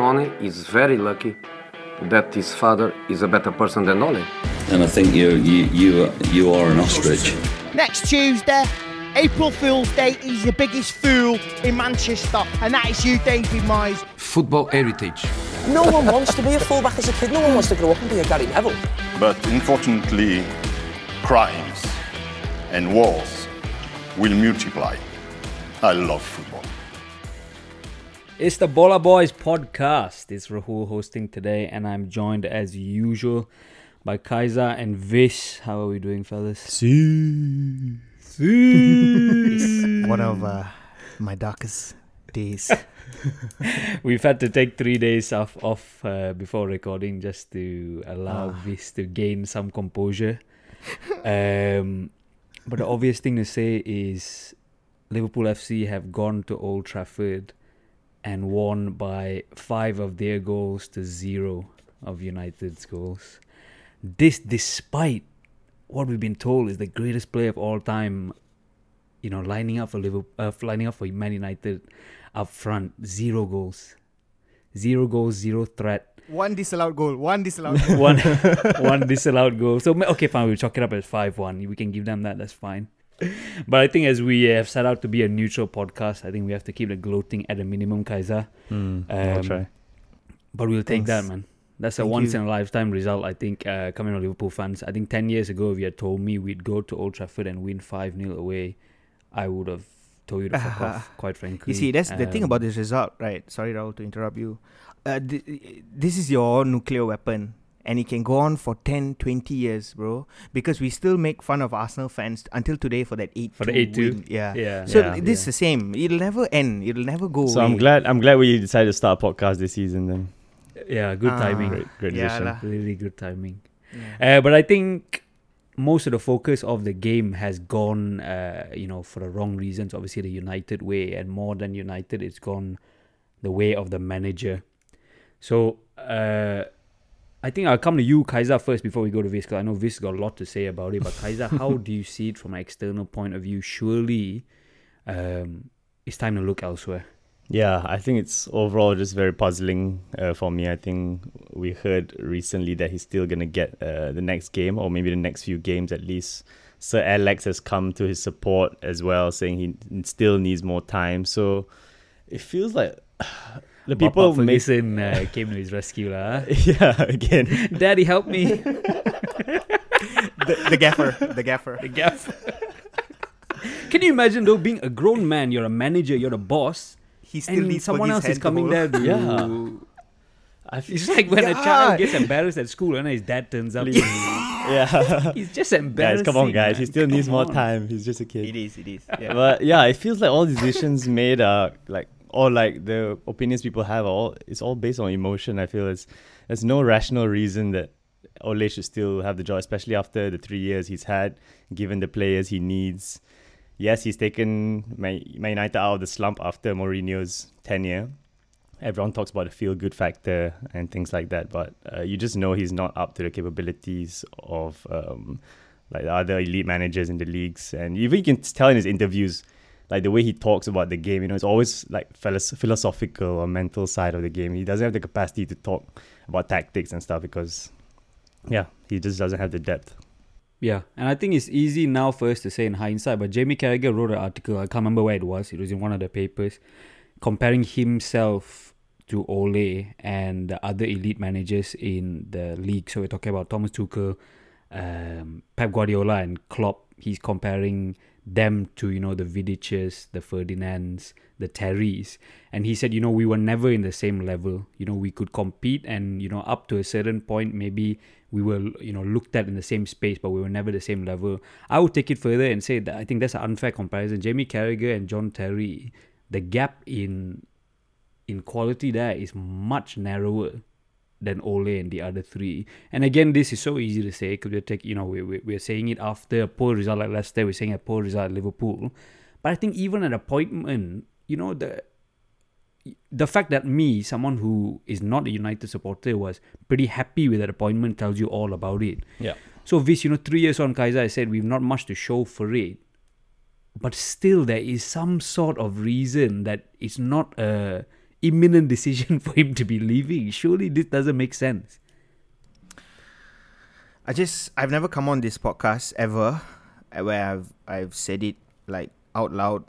Tony is very lucky that his father is a better person than Ole. And I think you you you you are an ostrich. Next Tuesday, April Fool's Day, he's the biggest fool in Manchester, and that is you, David Moyes. Football heritage. No one wants to be a fullback as a kid. No one wants to grow up and be a Gary Neville. But unfortunately, crimes and wars will multiply. I love football. It's the Bola Boys podcast. It's Rahul hosting today, and I'm joined as usual by Kaiser and Vish. How are we doing, fellas? See. See. One of uh, my darkest days. We've had to take three days off off uh, before recording just to allow Ah. Vish to gain some composure. Um, but the obvious thing to say is Liverpool FC have gone to Old Trafford and won by five of their goals to zero of United's goals. This, despite what we've been told is the greatest player of all time, you know, lining up for Liverpool, uh, lining up for Man United up front, zero goals, zero goals, zero threat, One disallowed goal. One disallowed goal. one one disallowed goal. So okay, fine, we'll chalk it up as five one. We can give them that. That's fine. But I think as we have set out to be a neutral podcast, I think we have to keep the gloating at a minimum, Kaiser. I'll Um, try. But we'll take that, man. That's a once you. in a lifetime result, I think, uh, coming on Liverpool fans. I think 10 years ago, if you had told me we'd go to Old Trafford and win 5 0 away, I would have told you to fuck off, quite frankly. You see, that's the thing Um, about this result, right? Sorry, Raul, to interrupt you. Uh, th- this is your nuclear weapon, and it can go on for 10, 20 years, bro. Because we still make fun of Arsenal fans until today for that 8 For the 8-2? Yeah. Yeah. So Yeah. this is the same. It'll never end. It'll never go So away. I'm glad I'm glad we decided to start a podcast this season then. Yeah, good Ah, timing. Great, great yeah decision. lah. Really good timing. Yeah. Uh, but I think most of the focus of the game has gone, uh, you know, for the wrong reasons. Obviously, the United way, and more than United, it's gone the way of the manager. So uh, I think I'll come to you, Kaiser, first before we go to Viz, 'cause I know Viz got a lot to say about it. But Kaiser, how do you see it from an external point of view? Surely um, it's time to look elsewhere. Yeah, I think it's overall just very puzzling uh, for me. I think we heard recently that he's still gonna get uh, the next game or maybe the next few games at least. Sir Alex has come to his support as well, saying he still needs more time. So it feels like the people Papa make Ferguson uh, came to his rescue, lah. yeah again. Daddy, help me. the, the gaffer. The gaffer. the gaff. Can you imagine though being a grown man, you're a manager, you're a boss, He still and needs someone else is coming there to Yeah. I feel It's like when a child gets embarrassed at school and his dad turns up. yeah. He's just guys, come on, guys. He man. still needs Come more time. He's just a kid. It is. It is. Yeah. but yeah, it feels like all decisions made are like or like the opinions people have all it's all based on emotion. I feel it's there's no rational reason that Ole should still have the job, especially after the three years he's had, given the players he needs. Yes, he's taken Man United out of the slump after Mourinho's tenure. Everyone talks about the feel good factor and things like that, but uh, you just know he's not up to the capabilities of um, like the other elite managers in the leagues. And even you can tell in his interviews, like the way he talks about the game, you know, it's always like philos- philosophical or mental side of the game. He doesn't have the capacity to talk about tactics and stuff because, yeah, he just doesn't have the depth. Yeah, and I think it's easy now for us to say in hindsight, but Jamie Carragher wrote an article, I can't remember where it was, it was in one of the papers, comparing himself to Ole and the other elite managers in the league. So we're talking about Thomas Tuchel, um, Pep Guardiola, and Klopp. He's comparing them to, you know, the Vidiches, the Ferdinands, the Terrys. And he said, you know, we were never in the same level. You know, we could compete and, you know, up to a certain point, maybe we were, you know, looked at in the same space, but we were never the same level. I would take it further and say that I think that's an unfair comparison. Jamie Carragher and John Terry, the gap in in quality there is much narrower than Ole and the other three. And again, this is so easy to say because we're take, you know, we, we, we're saying it after a poor result like Leicester, we're saying a poor result at Liverpool. But I think even at appointment, you know, the the fact that me, someone who is not a United supporter, was pretty happy with that appointment tells you all about it. Yeah. So this, you know, three years on Kaiser, I said we've not much to show for it. But still there is some sort of reason that it's not a imminent decision for him to be leaving. Surely this doesn't make sense. I just I've never come on this podcast ever uh, where I've I've said it like out loud.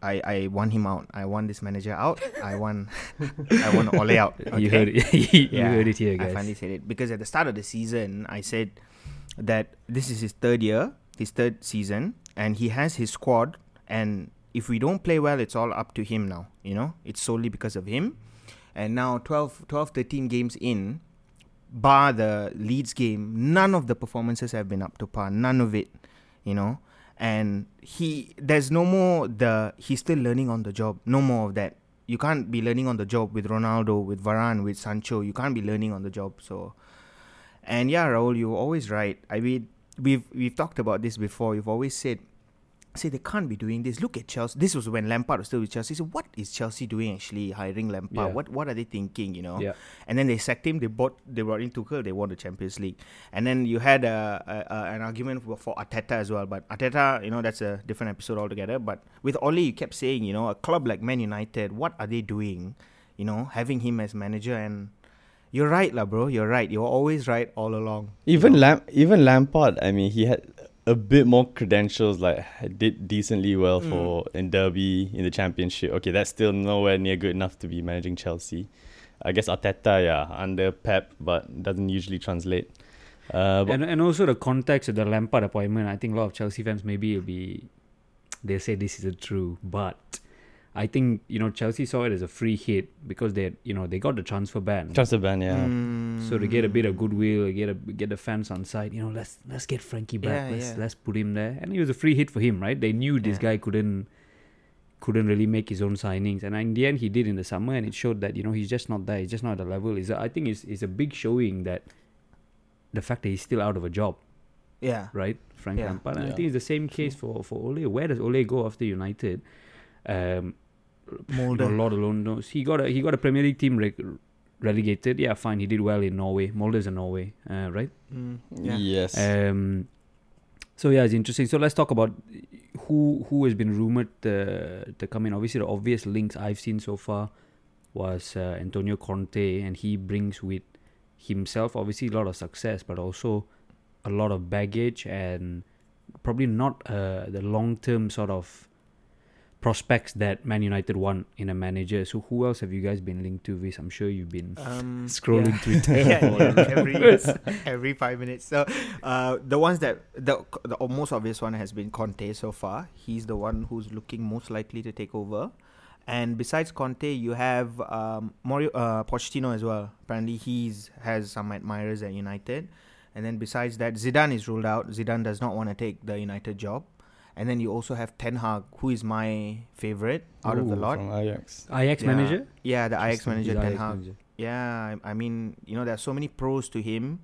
I, I want him out. I want this manager out. I want I want Ole out. You heard it. you heard it here, guys. I finally said it because at the start of the season, I said that this is his third year, his third season, and he has his squad. And if we don't play well, it's all up to him now. You know, it's solely because of him. And now 12, 12 13 games in, bar the Leeds game, none of the performances have been up to par. None of it, you know. And he, there's no more the he's still learning on the job. No more of that. You can't be learning on the job with Ronaldo, with Varane, with Sancho. You can't be learning on the job. So, and yeah, Raul, you're always right. I mean, we've we've talked about this before. You've always said, say they can't be doing this. Look at Chelsea. This was when Lampard was still with Chelsea. So what is Chelsea doing actually hiring Lampard? Yeah. What what are they thinking? You know. Yeah. And then they sacked him. They bought. They brought in Tuchel. They won the Champions League. And then you had a, a, a an argument for, for Arteta as well. But Arteta, you know, that's a different episode altogether. But with Ole, you kept saying, you know, a club like Man United, what are they doing? You know, having him as manager and. You're right, lah, bro. You're right. You're always right all along. Even Lam- even Lampard, I mean, he had a bit more credentials. Like did decently well Mm. for in Derby in the Championship. Okay, that's still nowhere near good enough to be managing Chelsea. I guess Arteta, yeah, under Pep, but doesn't usually translate. Uh, and and also the context of the Lampard appointment. I think a lot of Chelsea fans maybe will be they say this isn't true, but I think you know Chelsea saw it as a free hit because they you know they got the transfer ban. transfer ban, yeah. Mm. So to get a bit of goodwill, get a get the fans on side, you know, let's let's get Frankie back. Yeah, let's yeah. let's put him there, and it was a free hit for him, right? They knew this Yeah. guy couldn't couldn't really make his own signings, and in the end, he did in the summer, and it showed that you know he's just not there. He's just not at the level. Is I think it's it's a big showing that the fact that he's still out of a job, Yeah. right? Frank Yeah. Lampard. And I think it's the same case for for Ole. Where does Ole go after United? Um, you know, Molde. Lord alone knows. He got a he got a Premier League team reg- relegated. Yeah, fine. He did well in Norway. Molde's in Norway, uh, right? Mm, yeah. Yes. Um, so yeah, it's interesting. So let's talk about who who has been rumored to, to come in. Obviously, the obvious links I've seen so far was uh, Antonio Conte, and he brings with himself obviously a lot of success, but also a lot of baggage and probably not uh, the long term sort of prospects that Man United want in a manager. So who else have you guys been linked to? This I'm sure you've been Um, scrolling yeah. Twitter. yeah, every every five minutes. So, uh, the ones that the the most obvious one has been Conte so far. He's the one who's looking most likely to take over. And besides Conte, you have um, Mario uh, Pochettino as well. Apparently, he's has some admirers at United. And then besides that, Zidane is ruled out. Zidane does not want to take the United job. And then you also have Ten Hag, who is my favorite out of the lot. From Ajax. Ajax Yeah. manager. Yeah, the Ajax manager He's Ten Hag. manager. Yeah, I, I mean, you know, there's so many pros to him,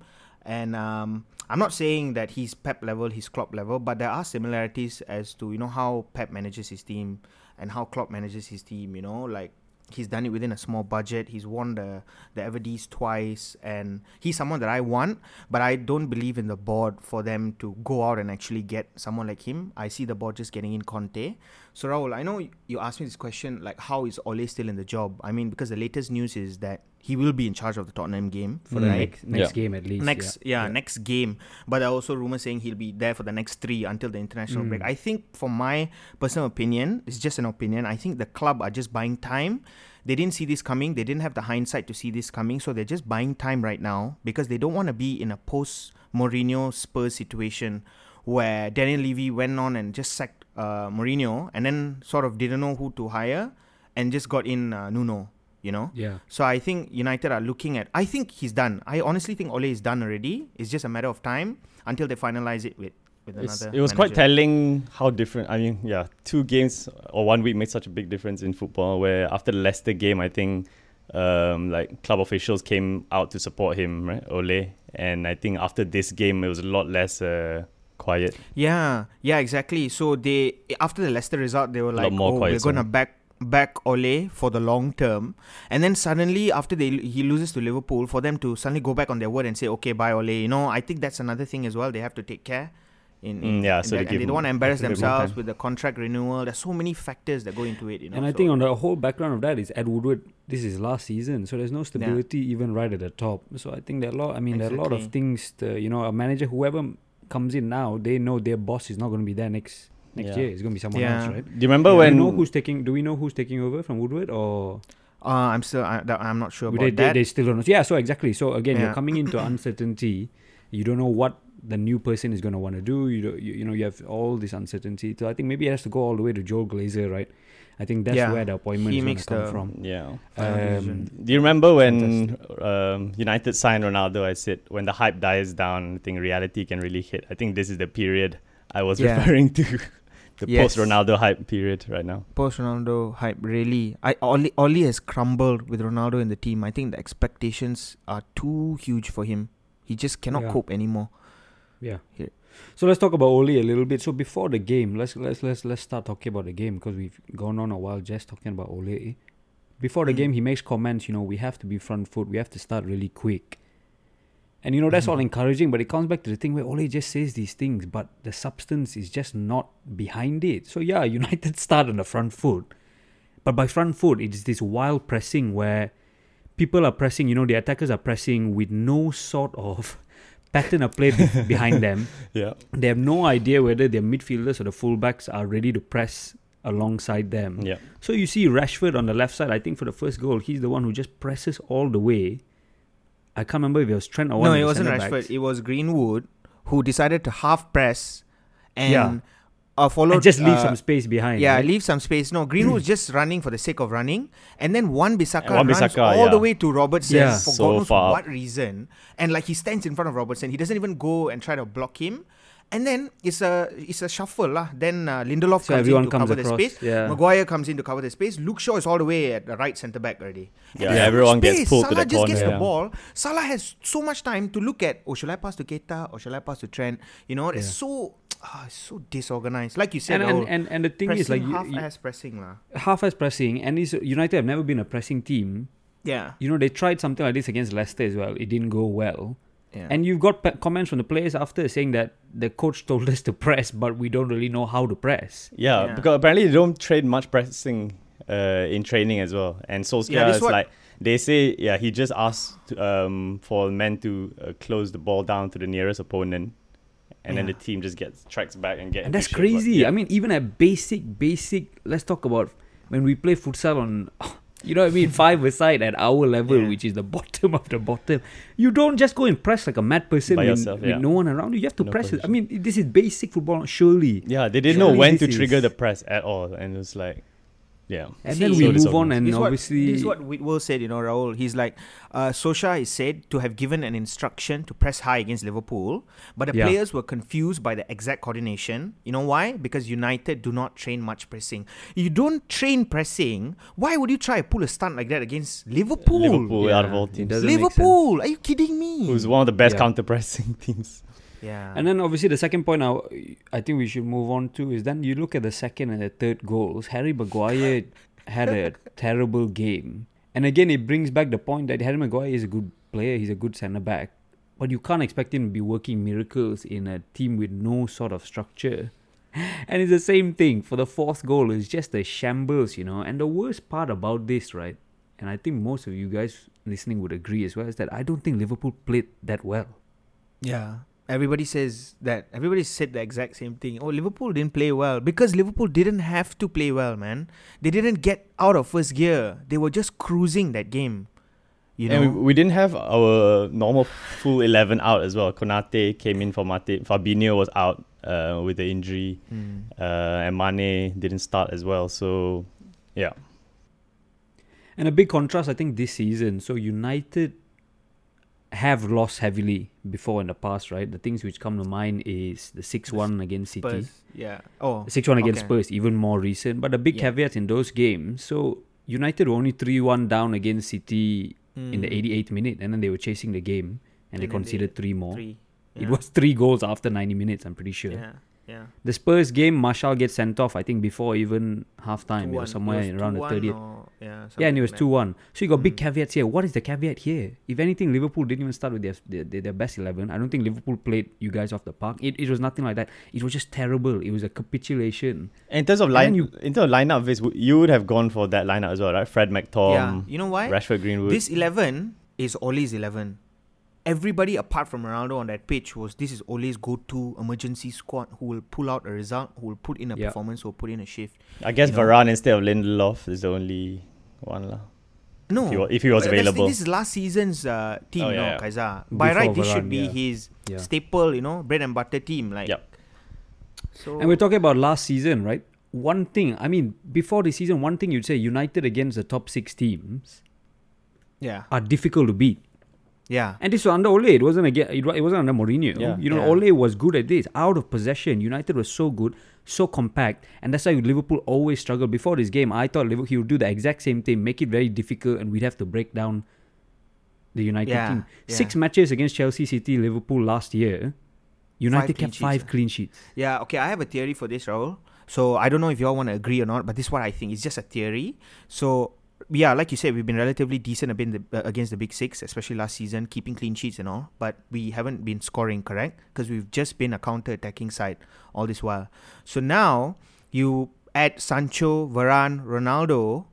and um, I'm not saying that he's Pep level, he's Klopp level, but there are similarities as to you know how Pep manages his team and how Klopp manages his team. You know, like he's done it within a small budget. He's won the the Eredivisie twice, and he's someone that I want. But I don't believe in the board for them to go out and actually get someone like him. I see the board just getting in Conte. So Raul, I know you asked me this question, like how is Ole still in the job? I mean, because the latest news is that he will be in charge of the Tottenham game for the Mm. next next Yeah. game at least. next yeah, next game but there are also rumors saying he'll be there for the next three until the international break Mm. i think for my personal opinion it's just an opinion i think the club are just buying time they didn't see this coming they didn't have the hindsight to see this coming so they're just buying time right now because they don't want to be in a post Mourinho Spurs situation where Daniel Levy went on and just sacked uh, Mourinho and then sort of didn't know who to hire and just got in uh, Nuno you know Yeah. so I think United are looking at. I think he's done. I honestly think Ole is done already. It's just a matter of time until they finalize it with with It's- another. it was quite telling how different. I mean, yeah, two games or one week made such a big difference in football. Where after the Leicester game, I think um, like club officials came out to support him, right, Ole, and I think after this game, it was a lot less uh, quiet. Yeah, yeah, exactly. So they after the Leicester result, they were lot like, more "Oh, quiet we're gonna back back Ole for the long term," and then suddenly after they he loses to Liverpool, for them to suddenly go back on their word and say, "Okay, bye Ole," you know, I think that's another thing as well. They have to take care. In, Mm, in yeah, in so they that, and give they don't want to embarrass a bit more themselves with the contract renewal. There's so many factors that go into it. You know. And I so- think on the whole background of that is Ed Woodward. This is last season, so there's no stability even right at the top. So I think there are a lot. I mean, there are a lot of things. To, you know, a manager, whoever comes in now, they know their boss is not going to be there next next Yeah. year. It's going to be someone Yeah. else, right? Do you remember do when we know who's taking? Do we know who's taking over from Woodward or? Uh, I'm still. I, i'm not sure about they, they, that. they still don't know. Yeah, so exactly. So again, you're coming into uncertainty. You don't know what the new person is going to want to do. You, you you know you have all this uncertainty. So I think maybe it has to go all the way to Joel Glazer, right? I think that's Yeah. where the appointment He is going makes to come the- from. yeah. Um, Do you remember when um, United signed Ronaldo? I said when the hype dies down, I think reality can really hit. I think this is the period I was Yeah. referring to, the Yes. post Ronaldo hype period right now. Post Ronaldo hype really. I Ole, Ole has crumbled with Ronaldo in the team. I think the expectations are too huge for him. He just cannot Yeah. cope anymore. Yeah. Yeah. So let's talk about Ole a little bit. So before the game, let's let's let's let's start talking about the game because we've gone on a while just talking about Ole. Before the Mm. game, he makes comments. You know, we have to be front foot. We have to start really quick. And you know that's Mm-hmm. all encouraging, but it comes back to the thing where Ole just says these things, but the substance is just not behind it. So yeah, United start on the front foot, but by front foot, it is this wild pressing where people are pressing. You know, the attackers are pressing with no sort of pattern of play be- behind them. Yeah. They have no idea whether their midfielders or the fullbacks are ready to press alongside them. Yeah. So you see Rashford on the left side. I think for the first goal, he's the one who just presses all the way. I can't remember if it was Trent or one no, of it wasn't centre-backs. Rashford. It was Greenwood who decided to half press and Yeah. uh, followed. and just leave uh, some space behind. Yeah, right? leave some space. No, Greenwood was just running for the sake of running, and then Wan-Bissaka runs Wan-Bissaka, all the way to Robertson Yeah. for So God knows far what reason, and like he stands in front of Robertson. He doesn't even go and try to block him, and then it's a it's a shuffle lah. Then uh, Lindelof So comes in everyone to comes cover the space. yeah. Maguire comes in to cover the space. Luke Shaw is all the way at the right centre back already. And Yeah, there's no everyone gets space. pulled to Salah the just corner, gets yeah. the ball. Salah has so much time to look at. Oh, shall I pass to Keita or shall I pass to Trent? You know, it's so ah, it's so disorganized. Like you said, And, and, and, and the thing is, like, half you, ass pressing lah. half-ass pressing, and is United have never been a pressing team. Yeah. You know, they tried something like this against Leicester as well. It didn't go well. Yeah. And you've got pe- comments from the players after saying that the coach told us to press, but we don't really know how to press. Yeah, Yeah. because apparently they don't train much pressing uh, in training as well. And Solskjaer Yeah, is what- like they say, yeah, he just asked um, for men to uh, close the ball down to the nearest opponent, and then the team just gets tracks back and get. And that's into shape. But, crazy. yeah. I mean, even at basic, basic, let's talk about when we play futsal on, you know what I mean, five aside at our level, Yeah. which is the bottom of the bottom. You don't just go and press like a mad person By with, yourself, with yeah. no one around you. You have to No press it. I mean, this is basic football, surely. yeah, they didn't know when to trigger is- the press at all, and it was like, yeah. And See, then so we move on, and this, is what, obviously, this is what Whitwell said, you know, Raul. He's like, uh, Solskjaer is said to have given an instruction to press high against Liverpool, but the Yeah. players were confused by the exact coordination. You know why? Because United do not train much pressing. You don't train pressing. Why would you try to pull a stunt like that against Liverpool? Liverpool out of Yeah, all teams, doesn't make sense. Liverpool? Are you kidding me? who's one of the best Yeah. counter pressing teams. Yeah. And then obviously the second point now I think we should move on to is then you look at the second and the third goals. Harry Maguire had a terrible game. And again it brings back the point that Harry Maguire is a good player, he's a good centre back. But you can't expect him to be working miracles in a team with no sort of structure. And it's the same thing for the fourth goal, it's just a shambles, you know. And the worst part about this, right? And I think most of you guys listening would agree as well, is that I don't think Liverpool played that well. Yeah. Everybody says that. Everybody said the exact same thing. Oh, Liverpool didn't play well because Liverpool didn't have to play well, man. They didn't get out of first gear. They were just cruising that game. You know. and we, we didn't have our normal full 11 out as well. Konate came in for Matip. Fabinho was out uh, with the injury. Mm. Uh, and Mane didn't start as well. So, yeah. And a big contrast, I think, this season. So United have lost heavily before in the past, right? The things which come to mind is the six-one against City, Spurs. Yeah. Oh. six-one against okay. Spurs, even more recent. But the big Yeah. caveat in those games, so United were only three-one down against City in the Mm. 88th minute, and then they were chasing the game, and, they And they- conceded three more. Three. It was three goals after 90 minutes. I'm pretty sure. Yeah. Yeah. The Spurs game, Martial gets sent off. I think before even halftime, it 2-1. somewhere around the thirtieth. or- Yeah, Yeah, and it was two one. So you got big Mm. caveats here. What is the caveat here? If anything, Liverpool didn't even start with their their, their, their best eleven. I don't think Liverpool played you guys off the park. It, it was nothing like that. It was just terrible. It was a capitulation. In terms of line, then you- in terms of lineup, Viz, you would have gone for that lineup as well, right? Fred McTom, yeah, you know why? Rashford, Greenwood. This 11 is Ole's 11. Everybody apart from Ronaldo on that pitch was this is Ole's go-to emergency squad who will pull out a result, who will put in a Yeah. performance, who will put in a shift. I guess you know. Varane instead of Lindelof is the only one lah. No, If he wa- if he was but that's the thing, available. This is last season's uh, team, Oh, yeah, know, yeah. Kaiser. By Before right, this should Varane, be yeah. his Yeah. staple, you know, bread and butter team. Like, Yep. so And we're talking about last season, right? One thing, I mean, before the season, one thing you'd say United against the top six teams yeah, are difficult to beat. Yeah, And this was under Ole. It wasn't again. It it wasn't under Mourinho. Yeah. You know, Yeah. Ole was good at this. Out of possession, United was so good, so compact, and that's why Liverpool always struggled. Before this game, I thought Liverpool he would do the exact same thing, make it very difficult, and we'd have to break down the United Yeah, team. Six matches against Chelsea, City, Liverpool last year. United clean kept five ah. clean sheets. yeah. Okay, I have a theory for this, Raul. So I don't know if you all want to agree or not, but this is what I think. It's just a theory. So yeah, like you said, we've been relatively decent uh, against the big six, especially last season, keeping clean sheets and all. But we haven't been scoring, correct? Because we've just been a counter-attacking side all this while. So now you add Sancho, Varane, Ronaldo.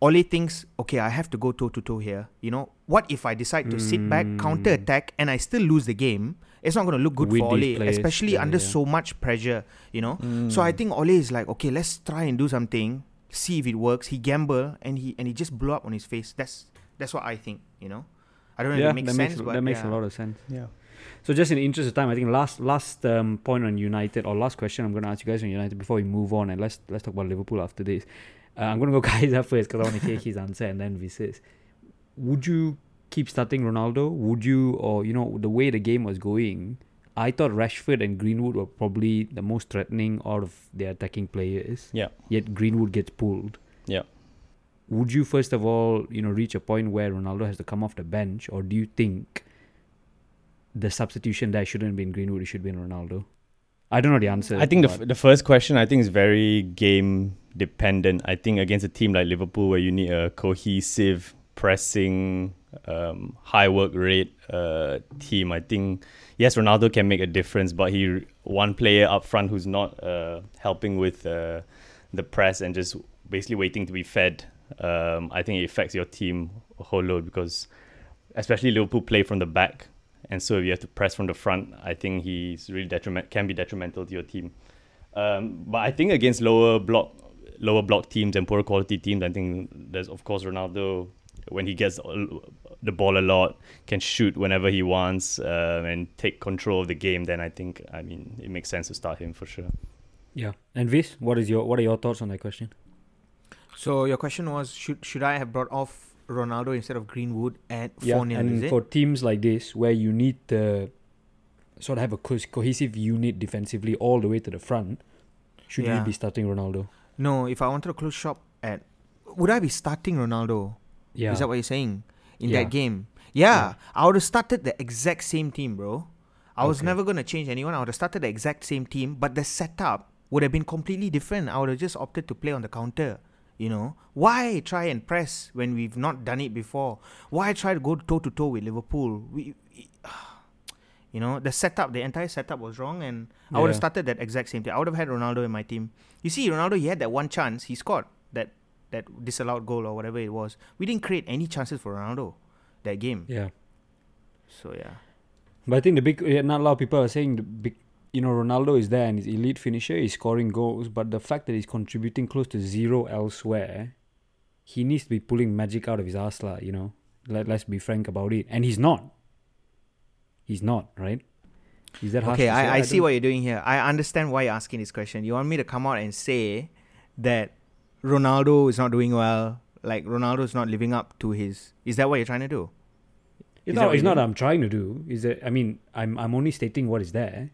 Ole thinks, okay, I have to go toe to toe here. You know, what if I decide to sit back, counter attack, and I still lose the game? It's not going to look good With for Ole, players, especially yeah, under yeah. so much pressure. You know, so I think Ole is like, okay, let's try and do something, see if it works. He gamble and he and he just blew up on his face. That's that's what I think. You know, I don't know if it makes that sense, makes but that makes yeah. a lot of sense. Yeah. So just in the interest of time, I think last last um, point on United or last question I'm going to ask you guys on United before we move on and let's let's talk about Liverpool after this. Uh, I'm going to go Kaiser first because I want to hear his answer and then Vises. Would you keep starting Ronaldo? Would you or you know the way the game was going? I thought Rashford and Greenwood were probably the most threatening out of their attacking players. Yeah. Yet Greenwood gets pulled. Yeah. Would you first of all, you know, reach a point where Ronaldo has to come off the bench, or do you think the substitution there shouldn't have been Greenwood, it should be Ronaldo? I don't know the answer. I think the, f- the first question I think is very game dependent. I think against a team like Liverpool where you need a cohesive pressing, um, high work rate uh, team, I think yes, Ronaldo can make a difference, but he one player up front who's not uh, helping with uh, the press and just basically waiting to be fed. Um, I think it affects your team a whole load because especially Liverpool play from the back, and so if you have to press from the front, I think he's really detriment can be detrimental to your team. Um, but I think against lower block, lower block teams and poor quality teams, I think there's of course Ronaldo when he gets the ball a lot, can shoot whenever he wants uh, and take control of the game. Then I think I mean it makes sense to start him for sure. yeah. And Vis, what is your what are your thoughts on that question? So your question was, should should I have brought off Ronaldo instead of Greenwood at Yeah, four 0 and Is it? for teams like this where you need to sort of have a co- cohesive unit defensively all the way to the front, should Yeah. you be starting Ronaldo? No, if I wanted to close shop at, would I be starting Ronaldo? Yeah. Is that what you're saying? In Yeah. that game? Yeah, I would have started the exact same team, bro. I was Okay. never going to change anyone. I would have started the exact same team, but the setup would have been completely different. I would have just opted to play on the counter. You know, why try and press when we've not done it before? Why try to go toe to toe with Liverpool? We, we- you know, the setup, the entire setup was wrong, and I would have started that exact same thing. I would have had Ronaldo in my team. You see, Ronaldo, he had that one chance. He scored that that disallowed goal or whatever it was. We didn't create any chances for Ronaldo that game. Yeah. So yeah, But I think the big, yeah, not a lot of people are saying the big, you know, Ronaldo is there and he's elite finisher, he's scoring goals, but the fact that he's contributing close to zero elsewhere, he needs to be pulling magic out of his ass, lah, you know. Let, let's be frank about it. And he's not. He's not, right? Is that okay. say? I, I see what you're doing here. I understand why you're asking this question. You want me to come out and say that Ronaldo is not doing well, like Ronaldo is not living up to his. Is that what you're trying to do? It's Is that not, it's not mean? I'm trying to do. Is that I mean, I'm I'm only stating what is there.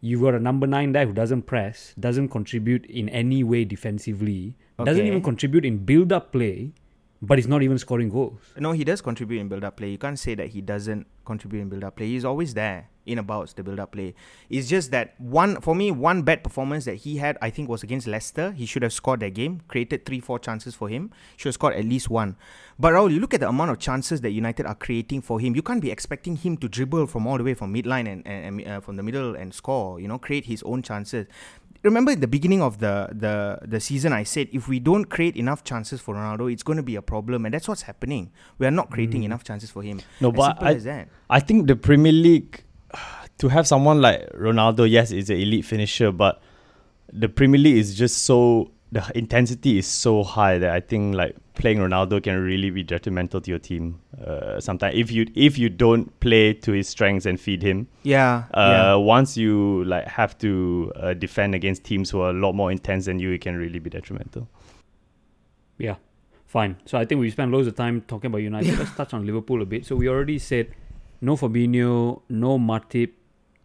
You've got a number nine guy who doesn't press, doesn't contribute in any way defensively, doesn't even contribute in build up play, but he's not even scoring goals. No, he does contribute in build-up play. You can't say that he doesn't contribute in build-up play. He's always there. In abouts the build up play. It's just that one for me one bad performance that he had I think was against Leicester. He should have scored that game, created three four chances for him. Should have scored at least one. But Raul, you look at the amount of chances that United are creating for him. You can't be expecting him to dribble from all the way from midline and, and, and uh, from the middle and score. You know, create his own chances remember in the beginning of the, the the season I said if we don't create enough chances for Ronaldo, it's going to be a problem, and that's what's happening. We are not creating enough chances for him. No, as but I. I think the Premier League to have someone like Ronaldo, yes, is an elite finisher, but the Premier League is just so the intensity is so high that I think like playing Ronaldo can really be detrimental to your team. Uh, sometimes if you if you don't play to his strengths and feed him, Yeah, uh, yeah. once you like have to uh, defend against teams who are a lot more intense than you, it can really be detrimental. Yeah, fine. So I think we spent loads of time talking about United. Let's touch on Liverpool a bit. So we already said no Fabinho, no Matip,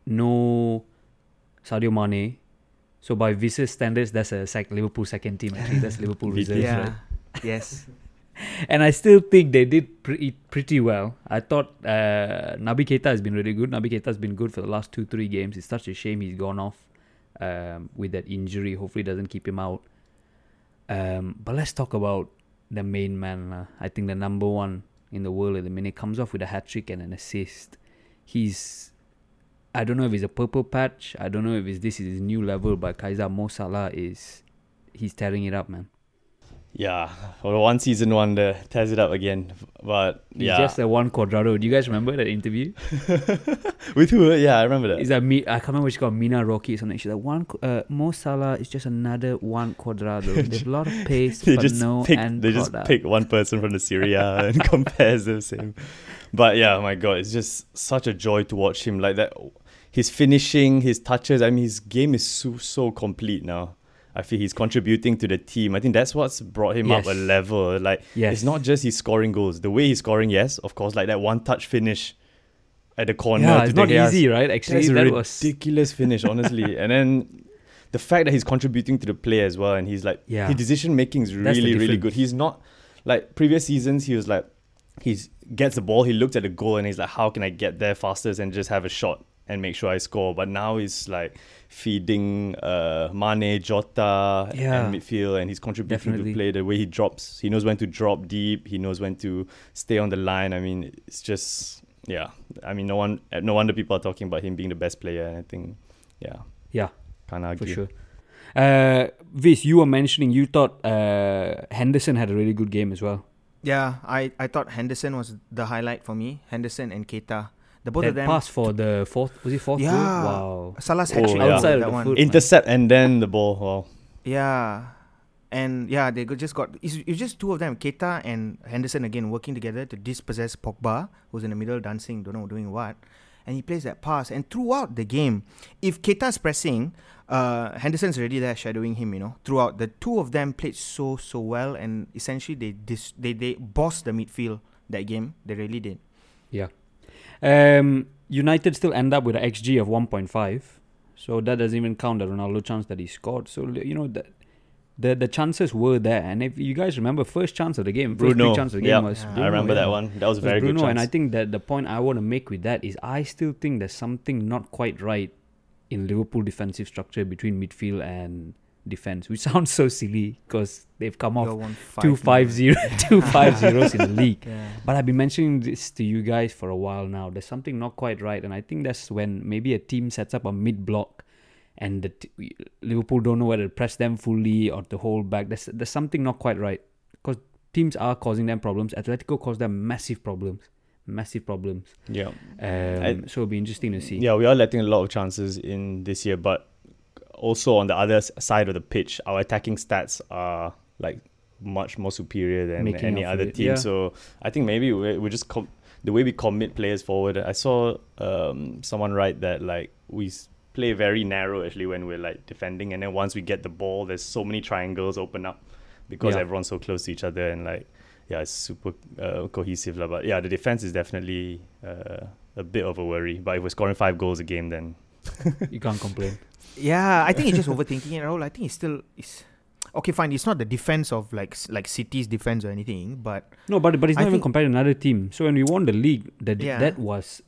no Sadio Mane. So by Visa's standards, that's a sec- Liverpool second team. Actually, that's Liverpool reserves, yeah. right? yes. And I still think they did pretty pretty well. I thought uh, Naby Keita has been really good. Naby Keita has been good for the last two three games. It's such a shame he's gone off um, with that injury. Hopefully, it doesn't keep him out. Um, but let's talk about the main man. Uh, I think the number one in the world at the minute comes off with a hat trick and an assist. He's I don't know if it's a purple patch. I don't know if it's this is his new level. But Kaiser Mo Salah is he's tearing it up, man. Yeah, for one season wonder, tears it up again. But yeah, just a Juan Cuadrado. Do you guys remember that interview? with who? Yeah, I remember that. Is that me? I can't remember what she called Mina Rocky or something. She's like one. Uh, Mo Salah is just another Juan Cuadrado. There's a lot of pace, they but just no pick end they just pick one person from the Serie A and compares the same. But yeah, my god, it's just such a joy to watch him like that. His finishing, his touches. I mean, his game is so so complete now. I feel he's contributing to the team. I think that's what's brought him up a level. Like Yes. it's not just he's scoring goals. The way he's scoring, yes, of course, like that one touch finish at the corner. Yeah, it's not easy, right? Actually, that's a that was ridiculous finish, honestly. and then the fact that he's contributing to the play as well, and he's like, Yeah. his decision making is really, really good. He's not like previous seasons. He was like, he gets the ball, he looks at the goal, and he's like, how can I get there fastest and just have a shot and make sure I score? But now he's like feeding uh, Mane, Jota, Yeah. and midfield, and he's contributing Definitely. to play the way he drops. He knows when to drop deep. He knows when to stay on the line. I mean, it's just yeah. I mean, no one, no wonder people are talking about him being the best player. And I think, yeah, yeah, can't argue. for sure. Uh, Vis, you were mentioning you thought uh, Henderson had a really good game as well. Yeah, I, I thought Henderson was the highlight for me. Henderson and Keita. The both that of them. pass for the fourth was it fourth goal? Yeah. Wow. Salah's Oh, hat trick. yeah. Outside of that the one. foot. Intercept and then the ball. Wow. Yeah. And yeah, they just got. It's, it's just two of them, Keita and Henderson again, working together to dispossess Pogba, who's in the middle dancing, don't know doing what. And he plays that pass. And throughout the game, if Keita's pressing, uh, Henderson's already there shadowing him, you know. Throughout, the two of them played so, so well. And essentially, they dis- they, they bossed the midfield that game. They really did. Yeah. Um, United still end up with an XG of 1.5. So that doesn't even count the Ronaldo chance that he scored. So, you know, the, the, the chances were there. And if you guys remember, first chance of the game, first Bruno. big chance of the game yeah, was Yeah. Bruno, I remember yeah. that one. That was a very Bruno, good chance. and I think that the point I want to make with that is I still think there's something not quite right in Liverpool defensive structure between midfield and defense, which sounds so silly because they've come You're off one five two five nil. zero two five zeros in the league. Yeah. But I've been mentioning this to you guys for a while now. There's something not quite right, and I think that's when maybe a team sets up a mid block, and the t- Liverpool don't know whether to press them fully or to hold back. There's there's something not quite right because teams are causing them problems. Atletico caused them massive problems, massive problems. yeah. Um, so it'll be interesting to see. Yeah, we are letting a lot of chances in this year, but also on the other side of the pitch, our attacking stats are like much more superior than Making any other it, team. yeah. So I think maybe we we just com- the way we commit players forward. I saw um, someone write that like we play very narrow actually when we're like defending, and then once we get the ball, there's so many triangles open up because Yeah. everyone's so close to each other and like yeah, it's super uh, cohesive lah. But yeah, the defense is definitely uh, a bit of a worry. But if we're scoring five goals a game, then You can't complain. Yeah, I think it's just overthinking it, Raul. I think it's still it's okay. Fine, it's not the defense of like s- like City's defense or anything, but No, but but it's I not even compared to another team. So when we won the league, that Yeah. that was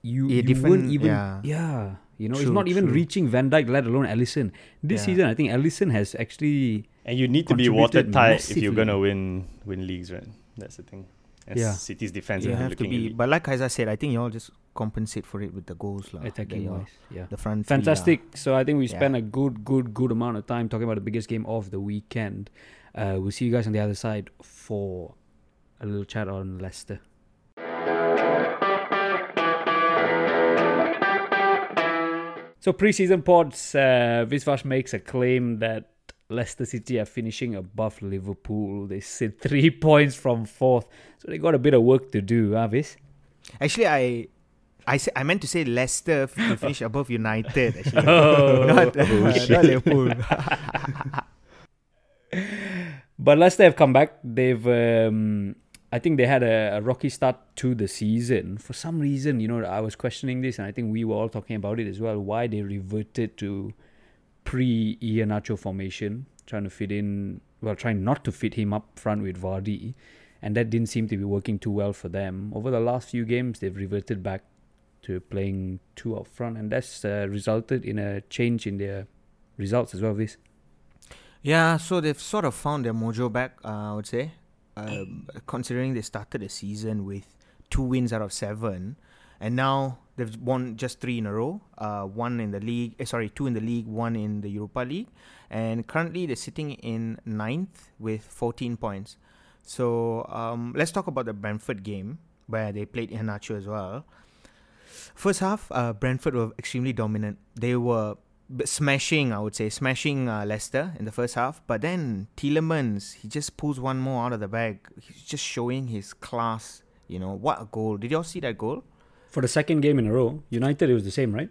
you, Yeah, you different- weren't even yeah. yeah. You know, he's True, not even true. reaching Van Dijk, let alone Alisson. This Yeah. season, I think Alisson has actually And you need to be contributed watertight if you're gonna win win leagues, right? That's the thing. As Yeah. City's defense You have to be, elite. but like Kaiser said, I think you all just compensate for it with the goals, lah. attacking that you all- wise. Yeah. The front three, lah. Fantastic. So I think we Yeah. spent a good, good, good amount of time talking about the biggest game of the weekend. Uh, we'll see you guys on the other side for a little chat on Leicester. So preseason pods, uh, Visvash makes a claim that Leicester City are finishing above Liverpool. They sit three points from fourth, so they got a bit of work to do, huh, Vis? Actually, I. I, say, I meant to say Leicester finish above United. Actually, Oh, not, not Liverpool. But Leicester have come back. They've, um, I think they had a, a rocky start to the season. For some reason, you know, I was questioning this, and I think we were all talking about it as well. Why they reverted to pre Iheanacho formation, trying to fit in, well, trying not to fit him up front with Vardy, and that didn't seem to be working too well for them. Over the last few games, they've reverted back to playing two up front, and that's uh, resulted in a change in their results as well. This. Yeah, so they've sort of found their mojo back, uh, I would say. Um, considering they started the season with two wins out of seven, and now they've won just three in a row. Uh, one in the league, eh, sorry, two in the league, one in the Europa League, and currently they're sitting in ninth with 14 points. So um, let's talk about the Brentford game where they played Iheanacho as well. First half, uh, Brentford were extremely dominant. They were smashing, I would say, smashing uh, Leicester in the first half. But then Tielemans, he just pulls one more out of the bag. He's just showing his class. You know what a goal! Did y'all see that goal? For the second game in a row, United it was the same, right?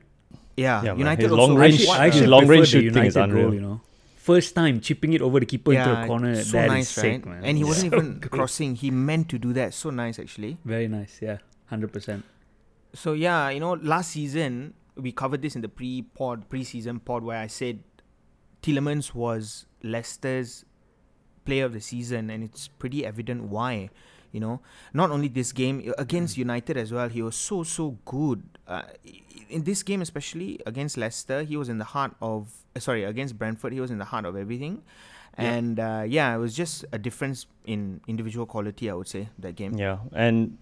Yeah, Yeah, United also. long range- what I a- actually his long range the shooting is United goal, you know. First time chipping it over the keeper into a corner. so that is nice, sick, right? man. And he wasn't So even good. crossing. He meant to do that. So nice, actually. Very nice, yeah, hundred percent. So yeah, you know, last season we covered this in the pre-pod, pre-season pod, where I said Tielemans was Leicester's player of the season, and it's pretty evident why. You know, not only this game against United as well, he was so so good. Uh, in this game, especially against Leicester, he was in the heart of. uh, Sorry, against Brentford, he was in the heart of everything. And uh, yeah, it was just a difference in individual quality, I would say, that game. Yeah, and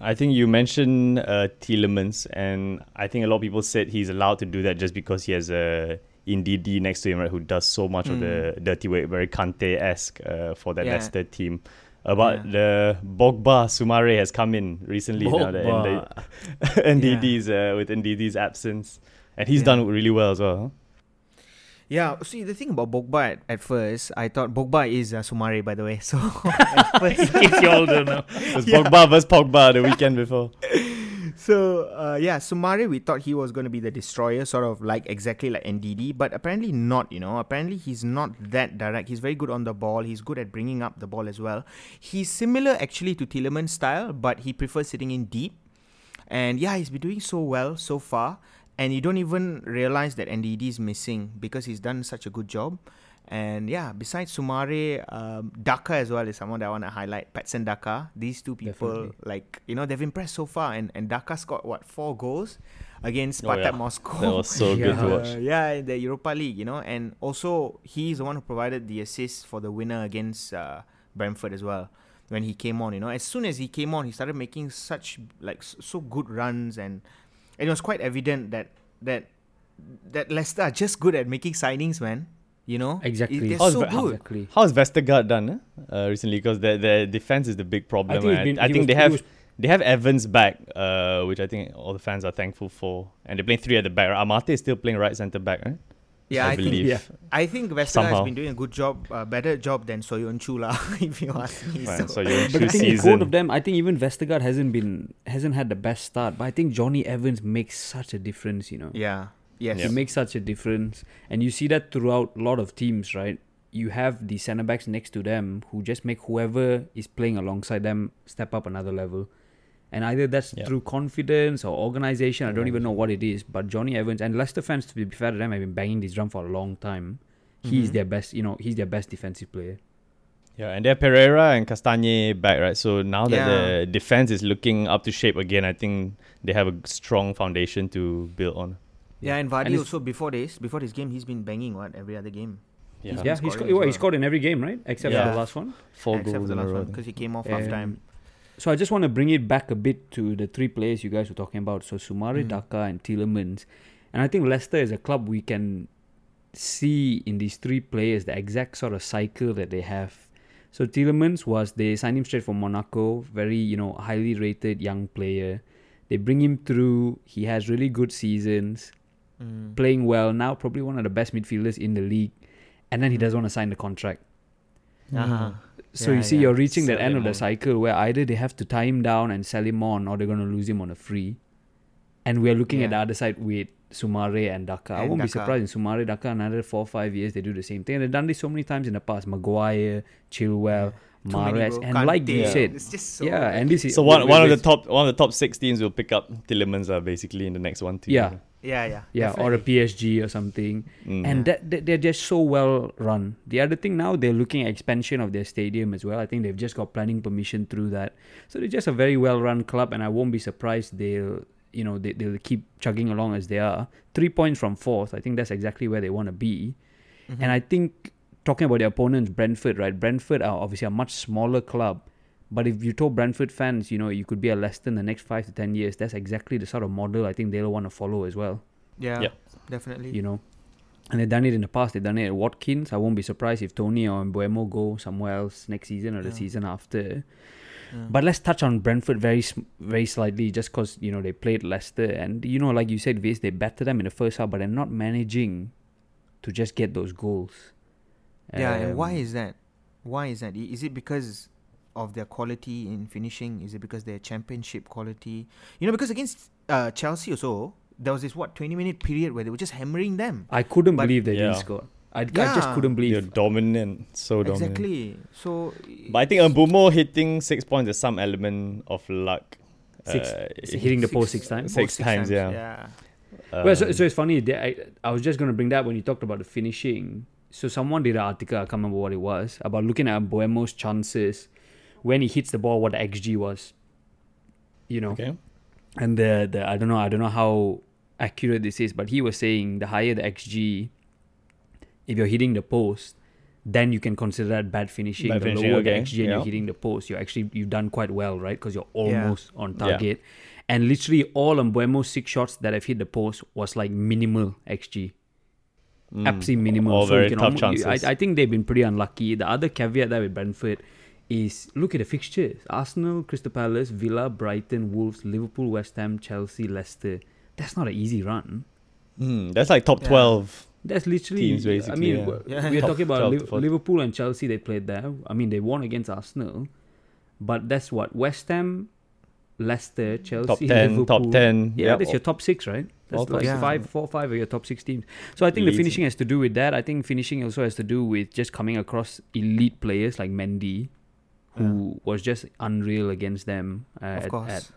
I think you mentioned uh, Tielemans, and I think a lot of people said he's allowed to do that just because he has a Ndidi next to him, right, who does so much of the dirty work, very Kante esque uh, for that Mm. Yeah. Leicester team. About the Bogba Soumaré has come in recently now that Bogba. Ndidi's uh, with Ndidi's absence, and he's Yeah. done really well as well. Huh? Yeah, see the thing about Bogba at, at first, I thought Bogba is uh, Soumaré by the way. So at first, Kids you all don't know. It was Pogba versus Pogba the weekend before. so uh, yeah, Soumaré we thought he was going to be the destroyer, sort of like exactly like Ndidi, but apparently not. You know, apparently he's not that direct. He's very good on the ball. He's good at bringing up the ball as well. He's similar actually to Tielemans' style, but he prefers sitting in deep. And yeah, he's been doing so well so far. And you don't even realize that Ndidi is missing because he's done such a good job. And yeah, besides Soumaré, um, Daka as well is someone that I want to highlight. Patson Daka. These two people, Definitely. like, you know, they've impressed so far. And, and Daka scored, what, four goals against Oh, yeah. Moscow. That was so good to Yeah. watch. Uh, yeah, in the Europa League, you know, and also he's the one who provided the assist for the winner against uh, Brentford as well. When he came on, you know, as soon as he came on, he started making such like so good runs, and, and it was quite evident that that that Leicester are just good at making signings, man. You know, Exactly. they're How's so Ve- how- good. Exactly. How's Vestergaard done eh? uh, recently? Because their, their defense is the big problem. I think, it's been, I he think was- they have was- they have Evans back, uh, which I think all the fans are thankful for. And they're playing three at the back. Right? Amartey is still playing right centre back, right? Yeah, I, I, think believe. yeah. I think Vestergaard has been doing a good job, uh, better job than Soyun Chula, if you ask me. Right, so. so you're But the two thing both of them, I think even Vestergaard hasn't been hasn't had the best start, but I think Johnny Evans makes such a difference. You know, yeah, yes, it makes such a difference, and you see that throughout a lot of teams, right? You have the centre backs next to them who just make whoever is playing alongside them step up another level, and either that's Yeah. through confidence or organization. I don't even know what it is, but Johnny Evans and Leicester fans, to be fair to them, have been banging this drum for a long time. He's Mhm. their best, you know, he's their best defensive player. Yeah, and they're Pereira and Castagne back, right? So now that Yeah. the defense is looking up to shape again, I think they have a strong foundation to build on. Yeah, and Vardy And also before this, before this game, he's been banging what every other game. Yeah, Yeah, he scoring scored, as well, he scored in every game, right? Except for the last one. four except for the last one because he came off half time. So I just want to bring it back a bit to the three players you guys were talking about. So Soumaré, Mm. Daka, and Tielemans. And I think Leicester is a club we can see in these three players the exact sort of cycle that they have. So Tielemans was they signed him straight from Monaco, very you know highly rated young player. They bring him through. He has really good seasons, Mm. playing well. Now probably one of the best midfielders in the league, and then he doesn't want to sign the contract. Uh-huh. So Yeah, you see, yeah. you're reaching Sell that end of the on. cycle where either they have to tie him down and sell him on, or they're going to lose him on a free. And we're looking at the other side with Soumaré and Daka. I won't be surprised in Soumaré, Daka, another four five years, they do the same thing. And they've done this so many times in the past. Maguire, Chilwell, Too many, and like you Kante. said, it's just so yeah, and this is So one one of the top one of the top six teams will pick up Tielemans uh, basically in the next one too. Yeah. Yeah, yeah, yeah, or a. PSG or something. Mm. and that, that they're just so well run. The other thing now they're looking at expansion of their stadium as well. I think they've just got planning permission through that, so they're just a very well run club, and I won't be surprised they'll you know they they'll keep chugging along as they are. Three points from fourth, I think that's exactly where they want to be, Mm-hmm. and I think talking about their opponents, Brentford, right? Brentford are obviously a much smaller club. But if you told Brentford fans, you know, you could be a Leicester in the next five to ten years, that's exactly the sort of model I think they'll want to follow as well yeah, Yep. definitely. you know. And they've done it in the past. They've done it at Watkins. I won't be surprised if Toney or Mbeumo go somewhere else next season or the season after. Yeah. But let's touch on Brentford very very slightly, just because you know they played Leicester, and you know, like you said, Viz, they battered them in the first half, but they're not managing to just get those goals. yeah, and why Um, is that? Why is that? Is it because of their quality in finishing? Is it because their championship quality? You know, because against uh, Chelsea also, there was this what twenty minute period where they were just hammering them. I couldn't But- believe they Yeah. didn't score. I, I just couldn't believe. You're dominant, so dominant. Exactly. So, But I think Mbeumo hitting six points is some element of luck. Six- Uh, hitting the post six times. Six times, yeah. Yeah. well, so, um, so it's funny. they- I, I was just going to bring that when you talked about the finishing. So someone did an article, I can't remember what it was, about looking at Mbeumo's chances when he hits the ball, what the XG was. You know, Okay. and the, the I don't know, I don't know how accurate this is, but he was saying the higher the XG, if you're hitting the post, then you can consider that bad finishing. Bad the finishing, lower okay, the XG and yeah. you're hitting the post, you're actually you've done quite well, right? Because you're Yeah. almost on Yeah. target. And literally all of Mbeumo's six shots that I've hit the post was like minimal XG. Mm. Absolutely minimal. All So you very can tough almo- you- chances. I, I think they've been pretty unlucky. The other caveat there with Brentford is look at the fixtures. Arsenal, Crystal Palace, Villa, Brighton, Wolves, Liverpool, West Ham, Chelsea, Leicester. That's not an easy run. Mm, that's like top Yeah. 12. That's literally. Teams, basically, I mean, yeah. we're, Yeah. we're talking about 12 to Liv- 14. Liverpool and Chelsea. They played there. I mean, they won against Arsenal, but that's what West Ham, Leicester, Chelsea, Top 10, Liverpool. top 10. Yeah, yep. that's your top six, right? That's All top like six. five, four, five of your top six teams. So I think the finishing has to do with that. I think finishing also has to do with just coming across elite players like Mendy, who was just unreal against them uh, at, at,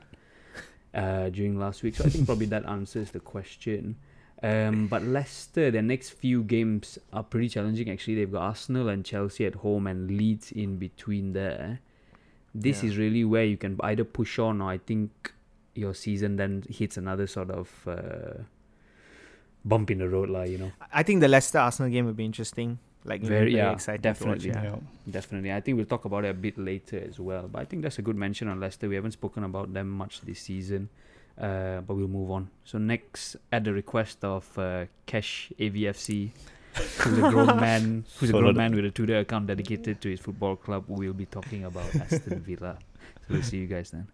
uh, during last week. So I think probably that answers the question. Um, but Leicester, their next few games are pretty challenging. Actually, they've got Arsenal and Chelsea at home and Leeds in between there. This Yeah. is really where you can either push on or I think your season then hits another sort of uh, bump in the road, lah. You know, I think the Leicester Arsenal game would be interesting. Like Very- very yeah, exciting definitely. To watch, yeah. Yeah. definitely. I think we'll talk about it a bit later as well. But I think that's a good mention on Leicester. We haven't spoken about them much this season. Uh, but we'll move on. So next, at the request of uh, Cash AVFC, who's a grown man, who's a grown man with a Twitter account dedicated to his football club, we'll be talking about Aston Villa. So we'll see you guys then.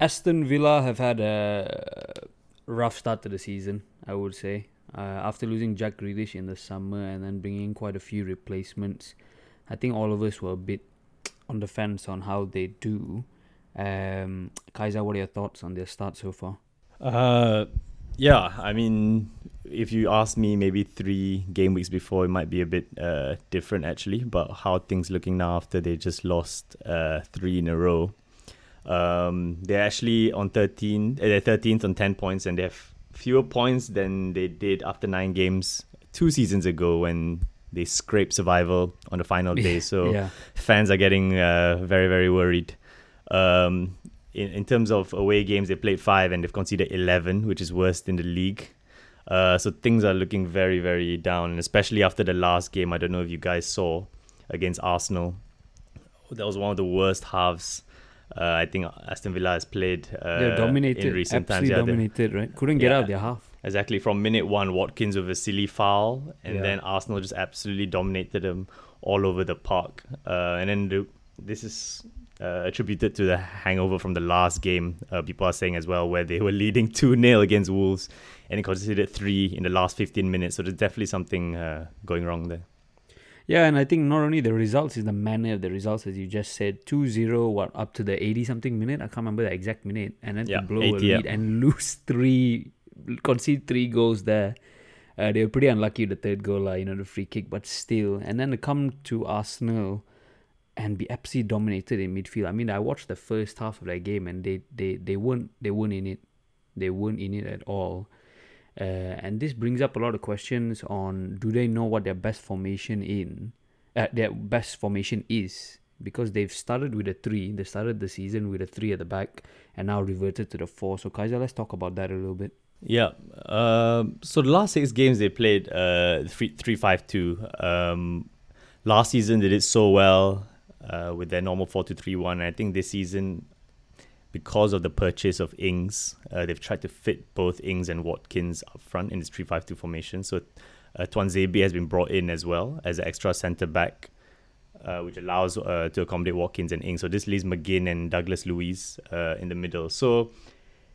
Aston Villa have had a rough start to the season, I would say. Uh, after losing Jack Grealish in the summer and then bringing in quite a few replacements, I think all of us were a bit on the fence on how they do. Um, Kaiser, what are your thoughts on their start so far? Uh, yeah, I mean, if you ask me maybe three game weeks before, it might be a bit uh, different actually. But how things looking now after they just lost uh, three in a row. Um, they're actually on 13, uh, they're 13th on 10 points and they have fewer points than they did after nine games two seasons ago when they scraped survival on the final day. So Yeah. fans are getting uh, very, very worried. Um, in, in terms of away games, they played five and they've conceded 11, which is worst in the league. Uh, so things are looking very, very down, and especially after the last game. I don't know if you guys saw against Arsenal. That was one of the worst halves uh, I think Aston Villa has played uh, They're dominated, in recent times. Yeah, dominated, right? Couldn't get Yeah. out of their half. Exactly. From minute one, Watkins with a silly foul, and Yeah. then Arsenal just absolutely dominated them all over the park. Uh, and then the, this is uh, attributed to the hangover from the last game. Uh, people are saying as well, where they were leading 2 0 against Wolves and they conceded three in the last 15 minutes. So there's definitely something uh, going wrong there. Yeah, and I think not only the results is the manner of the results, as you just said, 2-0, what up to the eighty something minute. I can't remember the exact minute, and then Yeah, to blow 80, a lead yeah. and lose three, concede three goals there. Uh, they were pretty unlucky the third goal, lah, you know, the free kick, but still. And then to come to Arsenal and be absolutely dominated in midfield. I mean, I watched the first half of that game, and they they they weren't they weren't in it. They weren't in it at all. Uh, and this brings up a lot of questions on do they know what their best formation in uh, their best formation is because they've started with a three they started the season with a three at the back and now reverted to the four so Kaiser let's talk about that a little bit Yeah. Um, so the last six games they played uh three three five two. Um, last season they did so well uh, with their normal four two three one. I think this season, because of the purchase of Ings, uh, they've tried to fit both Ings and Watkins up front in this three five two formation. So uh, Tuanzebe has been brought in as well as an extra centre back. Uh, which allows uh, to accommodate Watkins and Ings. So this leaves McGinn and Douglas Luiz uh, in the middle. So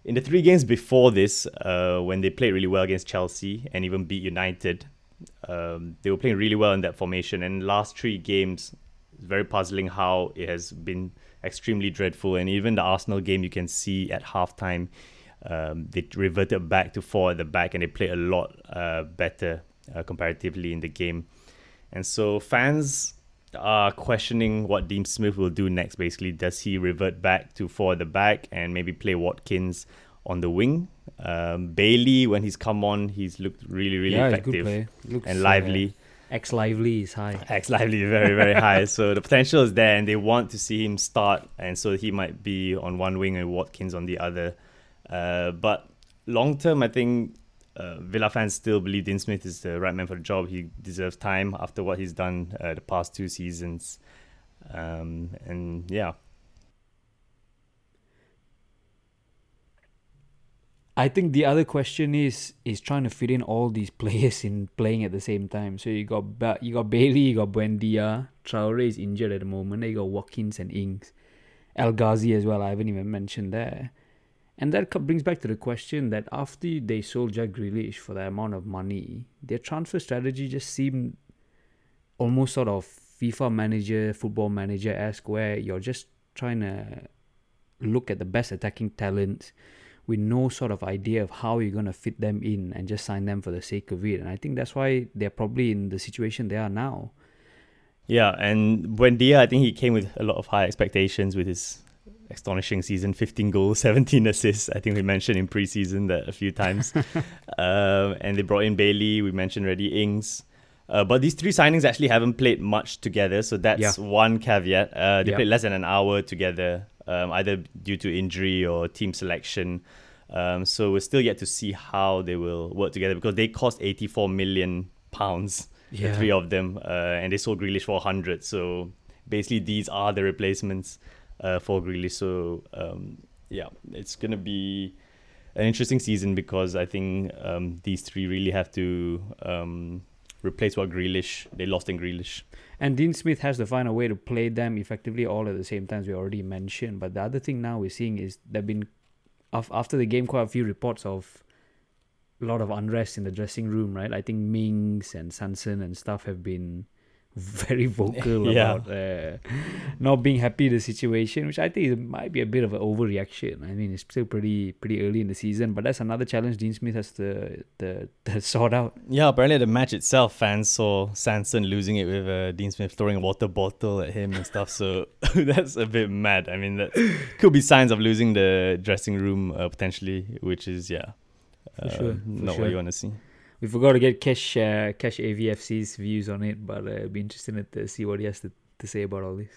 in the three games before this, uh, when they played really well against Chelsea and even beat United, um, they were playing really well in that formation. And last three games, it's very puzzling how it has been extremely dreadful. And even the Arsenal game, you can see at halftime, um, they reverted back to four at the back and they played a lot uh, better uh, comparatively in the game. And so fans are questioning what Dean Smith will do next. Basically, does he revert back to four at the back and maybe play Watkins on the wing? Um, Bailey, when he's come on, he's looked really, really Yeah, effective. And uh, lively. X lively is high X lively very very high. So the potential is there, and they want to see him start, and so he might be on one wing and Watkins on the other. Uh, but long term, I think uh, Villa fans still believe Dean Smith is the right man for the job. He deserves time after what he's done uh, the past two seasons, um, and yeah, I think the other question is is trying to fit in all these players in playing at the same time. So you got ba- you got Bailey, you got Buendia, Traore is injured at the moment. Then you got Watkins and Ings, El Ghazi as well. I haven't even mentioned there. And that brings back to the question that after they sold Jack Grealish for that amount of money, their transfer strategy just seemed almost sort of FIFA manager, football manager esque, where you're just trying to look at the best attacking talents with no sort of idea of how you're going to fit them in and just sign them for the sake of it. And I think that's why they're probably in the situation they are now. yeah. And Buendia, I think he came with a lot of high expectations with his astonishing season 15 goals 17 assists i think we mentioned in preseason that a few times um, and they brought in bailey we mentioned already ings uh, but these three signings actually haven't played much together so that's Yeah. one caveat uh, they Yeah. played less than an hour together um, either due to injury or team selection. Um, so we're still yet to see how they will work together because they cost 84 million pounds the three of them uh, and they sold Grealish for 100 so basically these are the replacements uh, for Grealish. So um, yeah, it's gonna be an interesting season because I think um, these three really have to um, replace what Grealish they lost in Grealish. And Dean Smith has to find a way to play them effectively all at the same time, as we already mentioned. But the other thing now we're seeing is there have been, after the game, quite a few reports of a lot of unrest in the dressing room, right? I think Mings and Sanson and stuff have been very vocal Yeah. about uh, not being happy with the situation, which I think is- might be a bit of an overreaction. I mean, it's still pretty pretty early in the season, but that's another challenge Dean Smith has to, to, to sort out. Yeah, apparently the match itself, fans saw Sanson losing it with uh, Dean Smith throwing a water bottle at him and stuff. So that's a bit mad. I mean, that could be signs of losing the dressing room uh, potentially, which is yeah, uh, sure, not sure. what you want to see. We forgot to get Cash uh, Cash AVFC's views on it, but uh, it'd be interesting to see what he has to, to say about all this.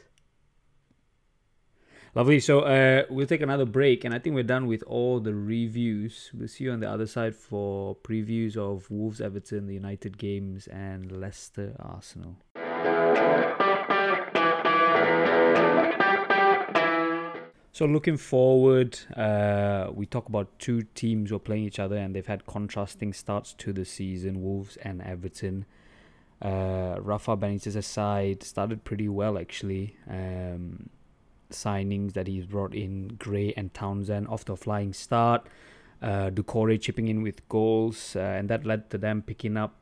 Lovely. So uh, we'll take another break, and I think we're done with all the reviews. We'll see you on the other side for previews of Wolves, Everton, the United games, and Leicester, Arsenal. So looking forward, uh, we talk about two teams who are playing each other, and they've had contrasting starts to the season. Wolves and Everton. Uh, Rafa Benitez aside, started pretty well actually. Um, signings that he's brought in, Gray and Townsend, off to a flying start. Uh, Doucouré chipping in with goals, uh, and that led to them picking up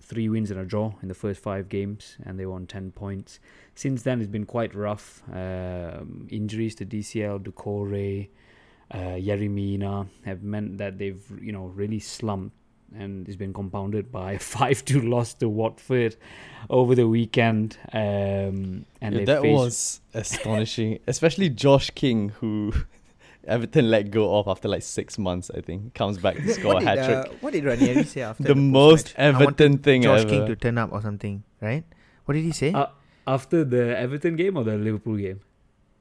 three wins and a draw in the first five games, and they won 10 points. Since then, it's been quite rough. Um, injuries to DCL, Doucouré, uh, Yerry Mina have meant that they've, you know, really slumped. And it's been compounded by a 5 2 loss to Watford over the weekend. Um, and Yeah, that faced was astonishing, especially Josh King, who Everton let go off after like six months. I think comes back to score a hat trick. uh, what did Ranieri say after the post-match? most I wanted Everton thing Josh ever. King to turn up or something, right? What did he say? Uh, after the Everton game or the Liverpool game?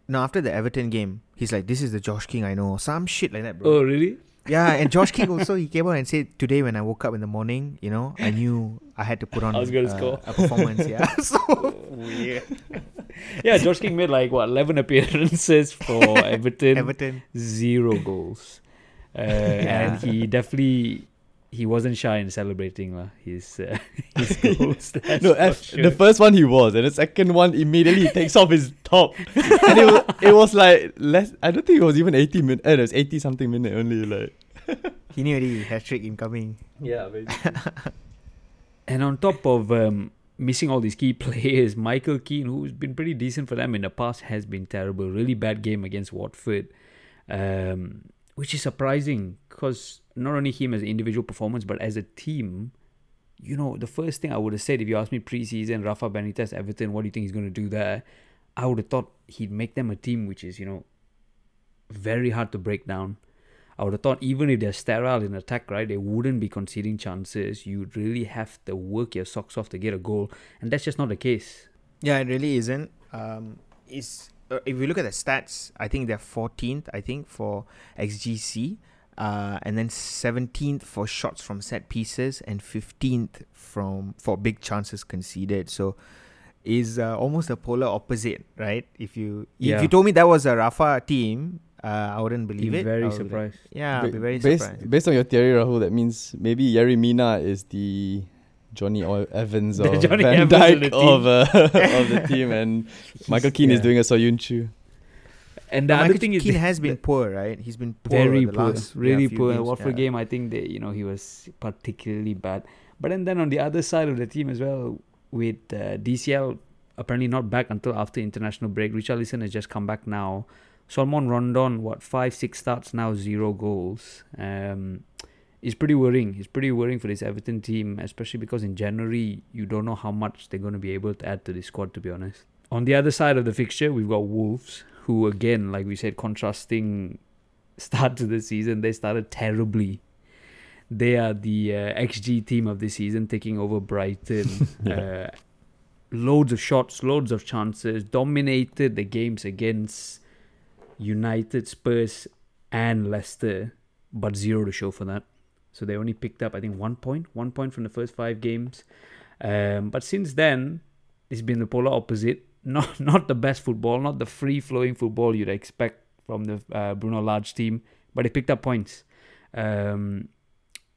no, after the Everton game, he's like, "This is the Josh King I know." Some shit like that, bro. Oh, really? Yeah, and Josh King also he came out and said, "Today when I woke up in the morning, you know, I knew I had to put on I was gonna uh, score." a performance." Yeah, so weird. Yeah, Josh King made like what eleven appearances for Everton, Everton. zero goals, uh, and he definitely he wasn't shy in celebrating lah his uh, his goals. that's No, F, sure. the first one he was, and the second one immediately he takes off his top, and it was, it was like less. I don't think it was even eighty minutes. Eh, it was eighty something minute only. Like He knew already hat trick incoming. yeah, basically. And on top of um, missing all these key players, Michael Keane, who's been pretty decent for them in the past, has been terrible. Really bad game against Watford, um, which is surprising because not only him as an individual performance, but as a team, you know, the first thing I would have said if you asked me preseason, Rafa Benitez, Everton, what do you think he's going to do there? I would have thought he'd make them a team which is, you know, very hard to break down. I would have thought even if they're sterile in attack, right, they wouldn't be conceding chances. You'd really have to work your socks off to get a goal, and that's just not the case. Yeah, it really isn't. Um, is uh, if you look at the stats, I think they're 14th. I think for XGC, uh, and then 17th for shots from set pieces, and 15th from for big chances conceded. So, is uh, almost a polar opposite, right? If you if Yeah. you told me that was a Rafa team, uh, I wouldn't believe Be it. I very would be like, surprised. yeah, I'd be very based, surprised. based on your theory, Rahul, that means maybe Yerry Mina is the Johnny o- Evans or Johnny Van Evans of Dyke the of, uh, of the team, and Michael Keane is doing a Soyuncu. And the But other Michael thing is Keane has been poor, right? He's been poor very the poor, last, really few poor. games, Watford yeah. game, I think that you know he was particularly bad. But then, then on the other side of the team as well, with uh, DCL apparently not back until after international break. Richarlison has just come back now. Salomón Rondón, what five, six starts now, zero goals. Um, it's pretty worrying. It's pretty worrying for this Everton team, especially because in January you don't know how much they're going to be able to add to the squad. To be honest, on the other side of the fixture, we've got Wolves, who again, like we said, contrasting start to the season. They started terribly. They are the uh, XG team of the season, taking over Brighton. uh, loads of shots, loads of chances, dominated the games against United, Spurs, and Leicester, but zero to show for that. So they only picked up, I think, one point, one point from the first five games. Um, but since then, it's been the polar opposite. Not not the best football, not the free flowing football you'd expect from the uh, Bruno Lage team, but they picked up points. Um,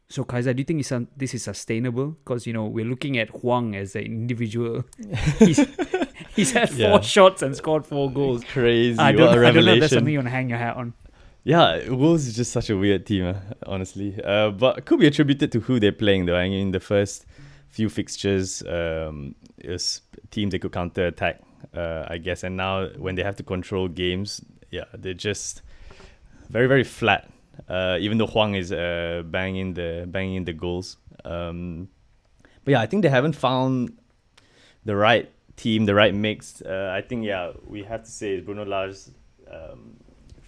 so Kaiser, do you think this is sustainable? Because you know we're looking at Hwang as an individual. he's, he's had four Yeah. shots and scored four goals. Crazy, I what don't, a I don't know if that's something you want to hang your hat on. Yeah, Wolves is just such a weird team, uh, honestly. Uh, but it could be attributed to who they're playing, though. I mean, the first few fixtures, um, teams they could counter attack, uh, I guess. And now when they have to control games, yeah, they're just very, very flat. Uh, even though Hwang is uh, banging the banging the goals. Um, but yeah, I think they haven't found the right team, the right mix. Uh, I think yeah, we have to say it's Bruno Lage um,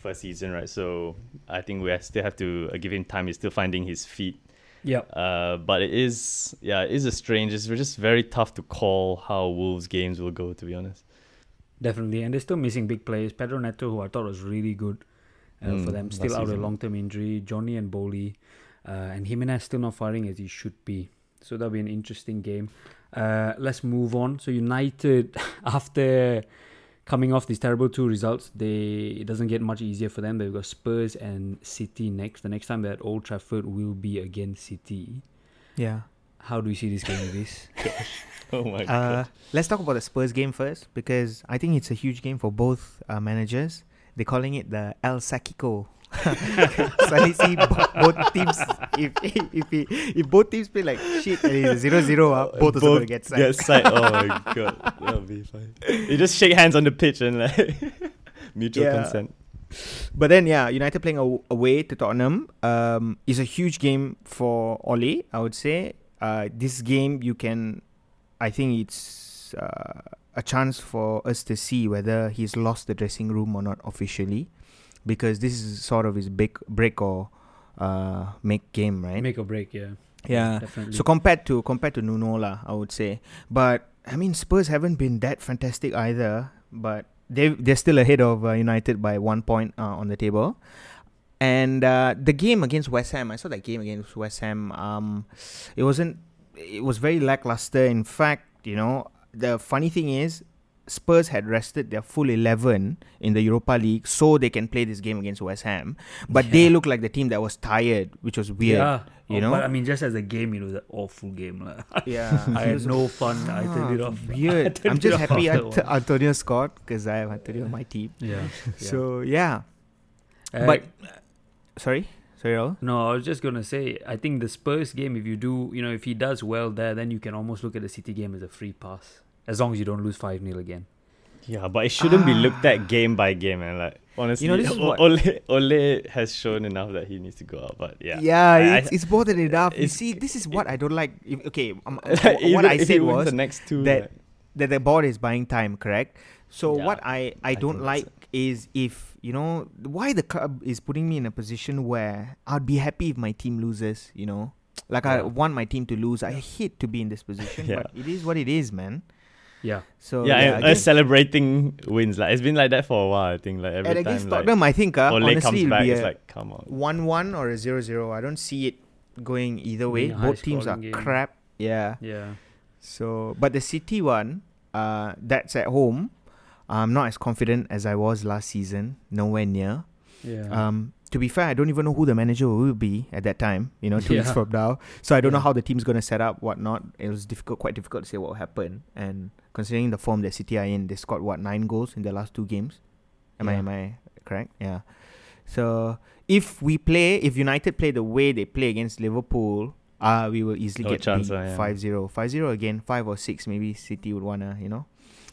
first season, right? So I think we still have to uh, give him time. He's still finding his feet. Yeah. Uh, but it is, yeah, it is a strange. It's just very tough to call how Wolves games will go. To be honest. Definitely, and they're still missing big players. Pedro Neto, who I thought was really good uh, for Mm, them, still out with long term injury. Johnny and Boly, uh, and Jimenez still not firing as he should be. So that'll be an interesting game. Uh, let's move on. So United, after coming off these terrible two results, they it doesn't get much easier for them. They've got Spurs and City next. The next time they're at Old Trafford will be against City. Yeah. How do you see this game, this? Oh my Uh, let's talk about the Spurs game first because I think it's a huge game for both uh, managers. They're calling it the El Sackico. So I see bo- both teams. If if, if, if both teams play like shit and it's zero zero, uh, both of them gonna get sacked. Get sacked. Oh my god, that'll be fine. You just shake hands on the pitch and like mutual Yeah. consent. But then, yeah, United playing aw- away to Tottenham um, is a huge game for Ole. I would say uh, this game you can, I think it's uh, a chance for us to see whether he's lost the dressing room or not officially, because this is sort of his big break or uh, make game, right? Make or break, yeah. Yeah. definitely. So compared to compared to Nuno lah, I would say. But I mean, Spurs haven't been that fantastic either. But they they're still ahead of uh, United by one point uh, on the table. And uh, the game against West Ham, I saw that game against West Ham. Um, it wasn't. It was very lackluster. In fact, you know, the funny thing is. Spurs had rested their full 11 in the Europa League so they can play this game against West Ham. But they Yeah. look like the team that was tired, which was weird. Yeah, you Oh, know? But I mean, just as a game, you know, the awful game, lah. Yeah, I had no fun. I turned it off. Weird. I'm just happy after a Ant- while. Antonio scored because I have Antonio on my team. Yeah. So yeah, Uh, but sorry, sorry, Raul. no, I was just gonna say, I think the Spurs game, if you do, you know, if he does well there, then you can almost look at the City game as a free pass, as long as you don't lose five 0 again. Yeah, but it shouldn't be looked at game by game, and like honestly, this is O- what- Ole Ole has shown enough that he needs to go out. But yeah, Yeah, I- I- it's, it's more than enough. You see, this is what I don't like. If, okay, um, Like, what I if said was the next two. that like- that the board is buying time, correct? So Yeah, what I, I I don't think like so. is if you know why the club is putting me in a position where I'd be happy if my team loses. You know, like I want my team to lose. I hate to be in this position, Yeah. but it is what it is, man. Yeah. So yeah, and I us celebrating wins. Like it's been like that for a while. I think like every and time against like Tottenham, I think uh, Ole honestly comes it'll back, be it's like come on. one-one or a zero-zero. I don't see it going either way. Being Both teams are game. crap. Yeah. Yeah. So, but the City one, uh, that's at home. I'm not as confident as I was last season. Nowhere near. Yeah. Um, to be fair, I don't even know who the manager will be at that time. You know, two weeks from now. So I don't know how the team's gonna set up, whatnot. It was difficult, quite difficult to say what will happen. And considering the form that City are in, they scored what nine goals in the last two games. Am I am I correct? Yeah. So if we play, if United play the way they play against Liverpool, uh, we will easily No get chance, beat yeah. 5-0. 5-0 again, 5 or 6 maybe City would wanna, you know,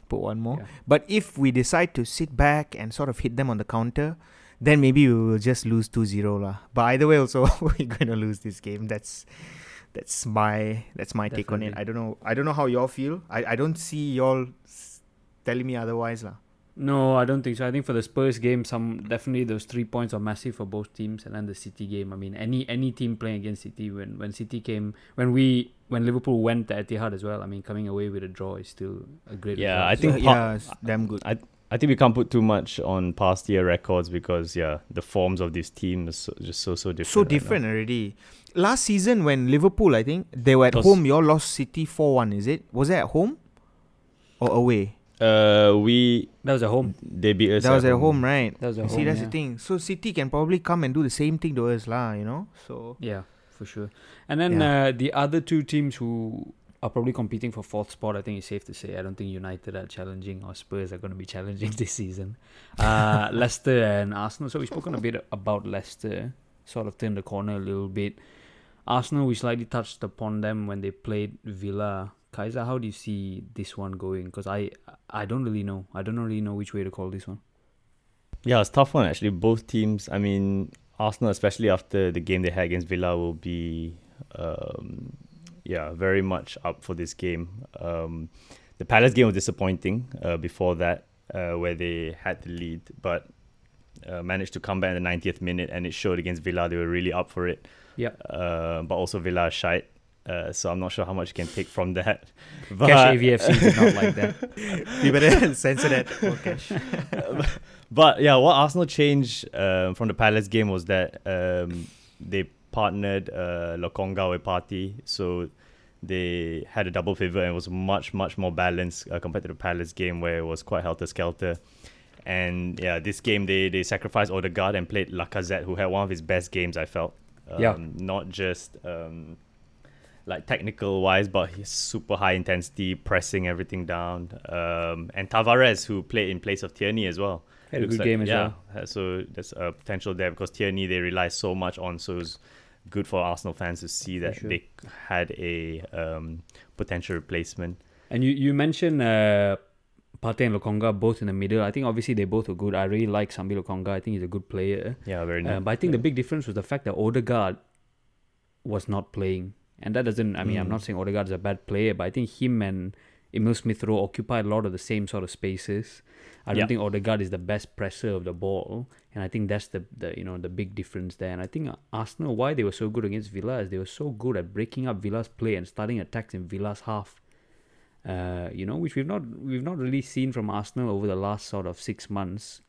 put one more. Yeah. But if we decide to sit back and sort of hit them on the counter, then maybe we will just lose 2-0 lah. But either way also we're going to lose this game. That's that's my that's my take on it. I don't know I don't know how y'all feel. I, I don't see y'all telling me otherwise lah. No, I don't think so. I think for the Spurs game, some definitely those three points are massive for both teams, and then the City game. I mean, any any team playing against City when when City came when we when Liverpool went to Etihad as well. I mean, coming away with a draw is still a great. Yeah, I think So, pa- yeah, it's damn good. I I think we can't put too much on past year records because yeah, the forms of this team is so, just so so different. so right now. different already. Last season when Liverpool, I think they were at Was- home. Y'all lost City four one. Is it? Was it at home or away? Uh, we that was at home. they beat us. that was at home, right? That was at You see, home, that's yeah. the thing. So City can probably come and do the same thing to us, lah. You know. So Yeah, for sure. And then Yeah. uh, the other two teams who are probably competing for fourth spot, I think it's safe to say. I don't think United are challenging or Spurs are going to be challenging this season. Uh, Leicester and Arsenal. So we've spoken a bit about Leicester, sort of turned the corner a little bit. Arsenal, we slightly touched upon them when they played Villa. Kaiser, how do you see this one going? Because I, I don't really know. I don't really know which way to call this one. Yeah, it's tough one actually. Both teams. I mean, Arsenal, especially after the game they had against Villa, will be, um, yeah, very much up for this game. Um, the Palace game was disappointing uh, before that, uh, where they had the lead, but uh, managed to come back in the 90th minute, and it showed against Villa. They were really up for it. Yeah. Uh, but also Villa are shite. Uh, so I'm not sure how much you can take from that. But, Cash AVFC did not like that. You better censor that. for Cash. but yeah, what Arsenal changed um, from the Palace game was that um, they partnered uh, Lokonga with Partey, so they had a double pivot and it was much much more balanced uh, compared to the Palace game where it was quite helter skelter. And yeah, this game they they sacrificed Odegaard and played Lacazette, who had one of his best games. I felt. Um, Yeah. Not just um, like technical wise, but he's super high intensity, pressing everything down. Um, and Tavares, who played in place of Tierney as well. Had a good game as yeah, uh, So there's a potential there because Tierney they rely so much on, so it's good for Arsenal fans to see that sure. they had a um, potential replacement. And you, you mentioned uh, Partey and Lokonga both in the middle. I think obviously they both were good. I really like Sambi Lokonga. I think he's a good player. Yeah, very Uh, nice. but I think the big difference was the fact that Odegaard was not playing. And that doesn't, I mean, I'm not saying Odegaard is a bad player, but I think him and Emile Smith Rowe occupied a lot of the same sort of spaces. I don't Yeah. think Odegaard is the best presser of the ball. And I think that's the, the you know the big difference there. And I think Arsenal, why they were so good against Villa is they were so good at breaking up Villa's play and starting attacks in Villa's half. Uh, you know, which we've not we've not really seen from Arsenal over the last sort of six months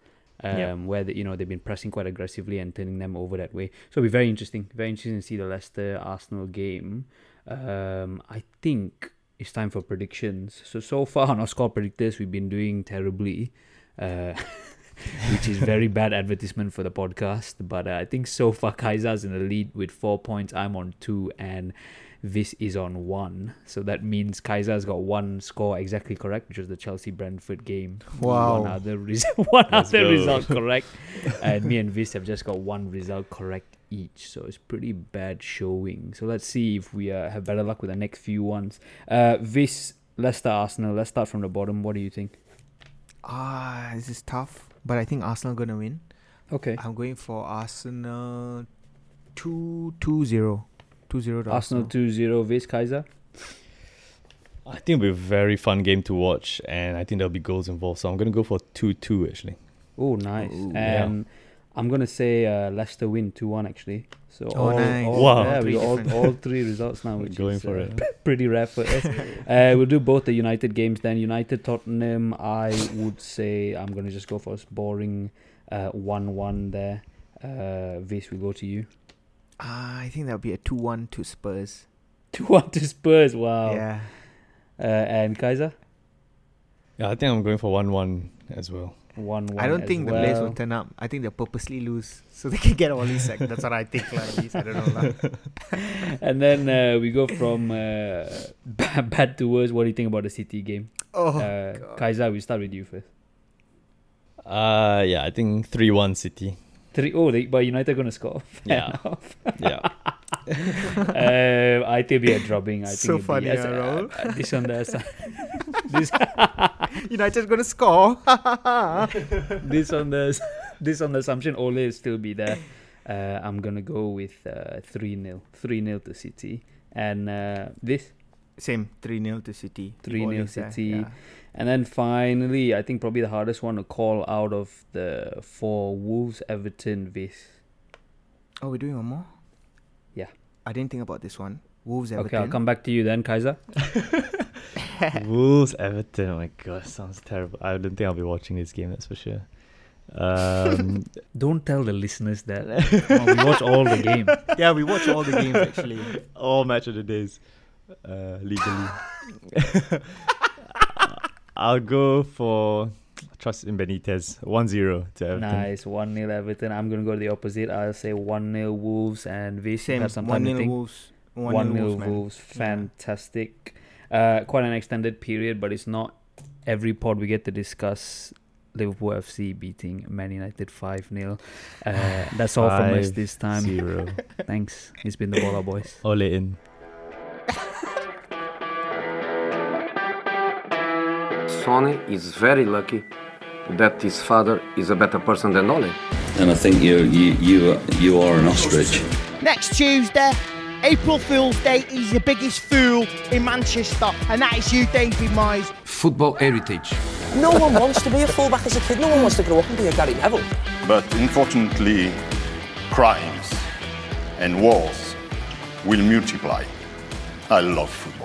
um, Yeah. where the, you know they've been pressing quite aggressively and turning them over that way. So it'll be very interesting, very interesting to see the Leicester Arsenal game. Um, I think it's time for predictions. So so far on our score predictors, we've been doing terribly, uh, which is very bad advertisement for the podcast. But uh, I think so far Kaiser's in the lead with four points. I'm on two, and this is on one. So that means Kaiser's got one score exactly correct, which was the Chelsea Brentford game. Wow. One other, res- one Let's other go. result correct. and me and Vis have just got one result correct each. So it's pretty bad showing. So let's see if we uh, have better luck with the next few ones. Uh, Vis, Leicester, Arsenal. Let's start from the bottom. What do you think? Ah, this is tough, but I think Arsenal gonna win. Okay. I'm going for Arsenal 2 2 0. 2 0 to Arsenal 2 0, Vis, Kaiser. I think it'll be a very fun game to watch, and I think there'll be goals involved. So I'm gonna go for two two actually. Oh, nice. Ooh. Yeah. I'm gonna say uh, Leicester win two one actually. So Oh, all, nice. all- Wow. yeah, we Three all, all three results now, which Going is for uh, it. pretty rare for us. uh, we'll do both the United games then. United Tottenham. I would say I'm gonna just go for a boring uh, one one there. Uh, Vis, we go to you. Ah, I think that'll be a 2 1 to Spurs. Two one to Spurs. Wow. Yeah. Uh, and Kaiser Yeah, I think I'm going for one one as well. One one. I don't as think the well. players will turn up. I think they'll purposely lose so they can get Ole sacked. That's what I think, like, at least. I don't know. And then uh, we go from uh, bad, bad to worse. What do you think about the City game? Oh, uh, Kaiser, we start with you first. Uh yeah, I think three one City. Three oh, they, but United gonna score. Fair Yeah. Yeah. uh, I think it'll be a drubbing. I think So funny, be, as- uh, uh, this on the this United's gonna score. this on the this on the assumption Ole will still be there. Uh, I'm gonna go with uh, three 0 three 0 to City, and uh, this Same, 3 0 to City. 3-0 City. yeah. And then finally, I think probably the hardest one to call out of the four Wolves, Everton, this. Oh, we're doing one more? Yeah. I didn't think about this one. Wolves Everton. Okay, I'll come back to you then, Kaiser. Wolves Everton. Oh my god, sounds terrible. I don't think I'll be watching this game. That's for sure. Um, Don't tell the listeners that. Oh, we watch all the game. yeah, we watch all the games actually. all match of the days, uh, legally. I'll go for trust in Benitez. 1-0 to Everton. Nice, 1 0 Everton. I'm going to go to the opposite. I'll say 1 0 Wolves and Vish. Same, some 1 time to 0. Wolves. 1 0 Wolves. Wolves. Fantastic. Uh, quite an extended period, but it's not every pod we get to discuss Liverpool FC beating Man United 5 0. Uh, that's all from us this time. Zero. Thanks. It's been the Bola Boys. Ole in. Sonny is very lucky that his father is a better person than Ole. And I think you you you you are an ostrich. Next Tuesday, April Fool's Day, is the biggest fool in Manchester, and that is you, David Moyes. Football heritage. No one wants to be a fullback as a kid. No one wants to grow up and be a Gary Neville. But unfortunately, crimes and wars will multiply. I love football.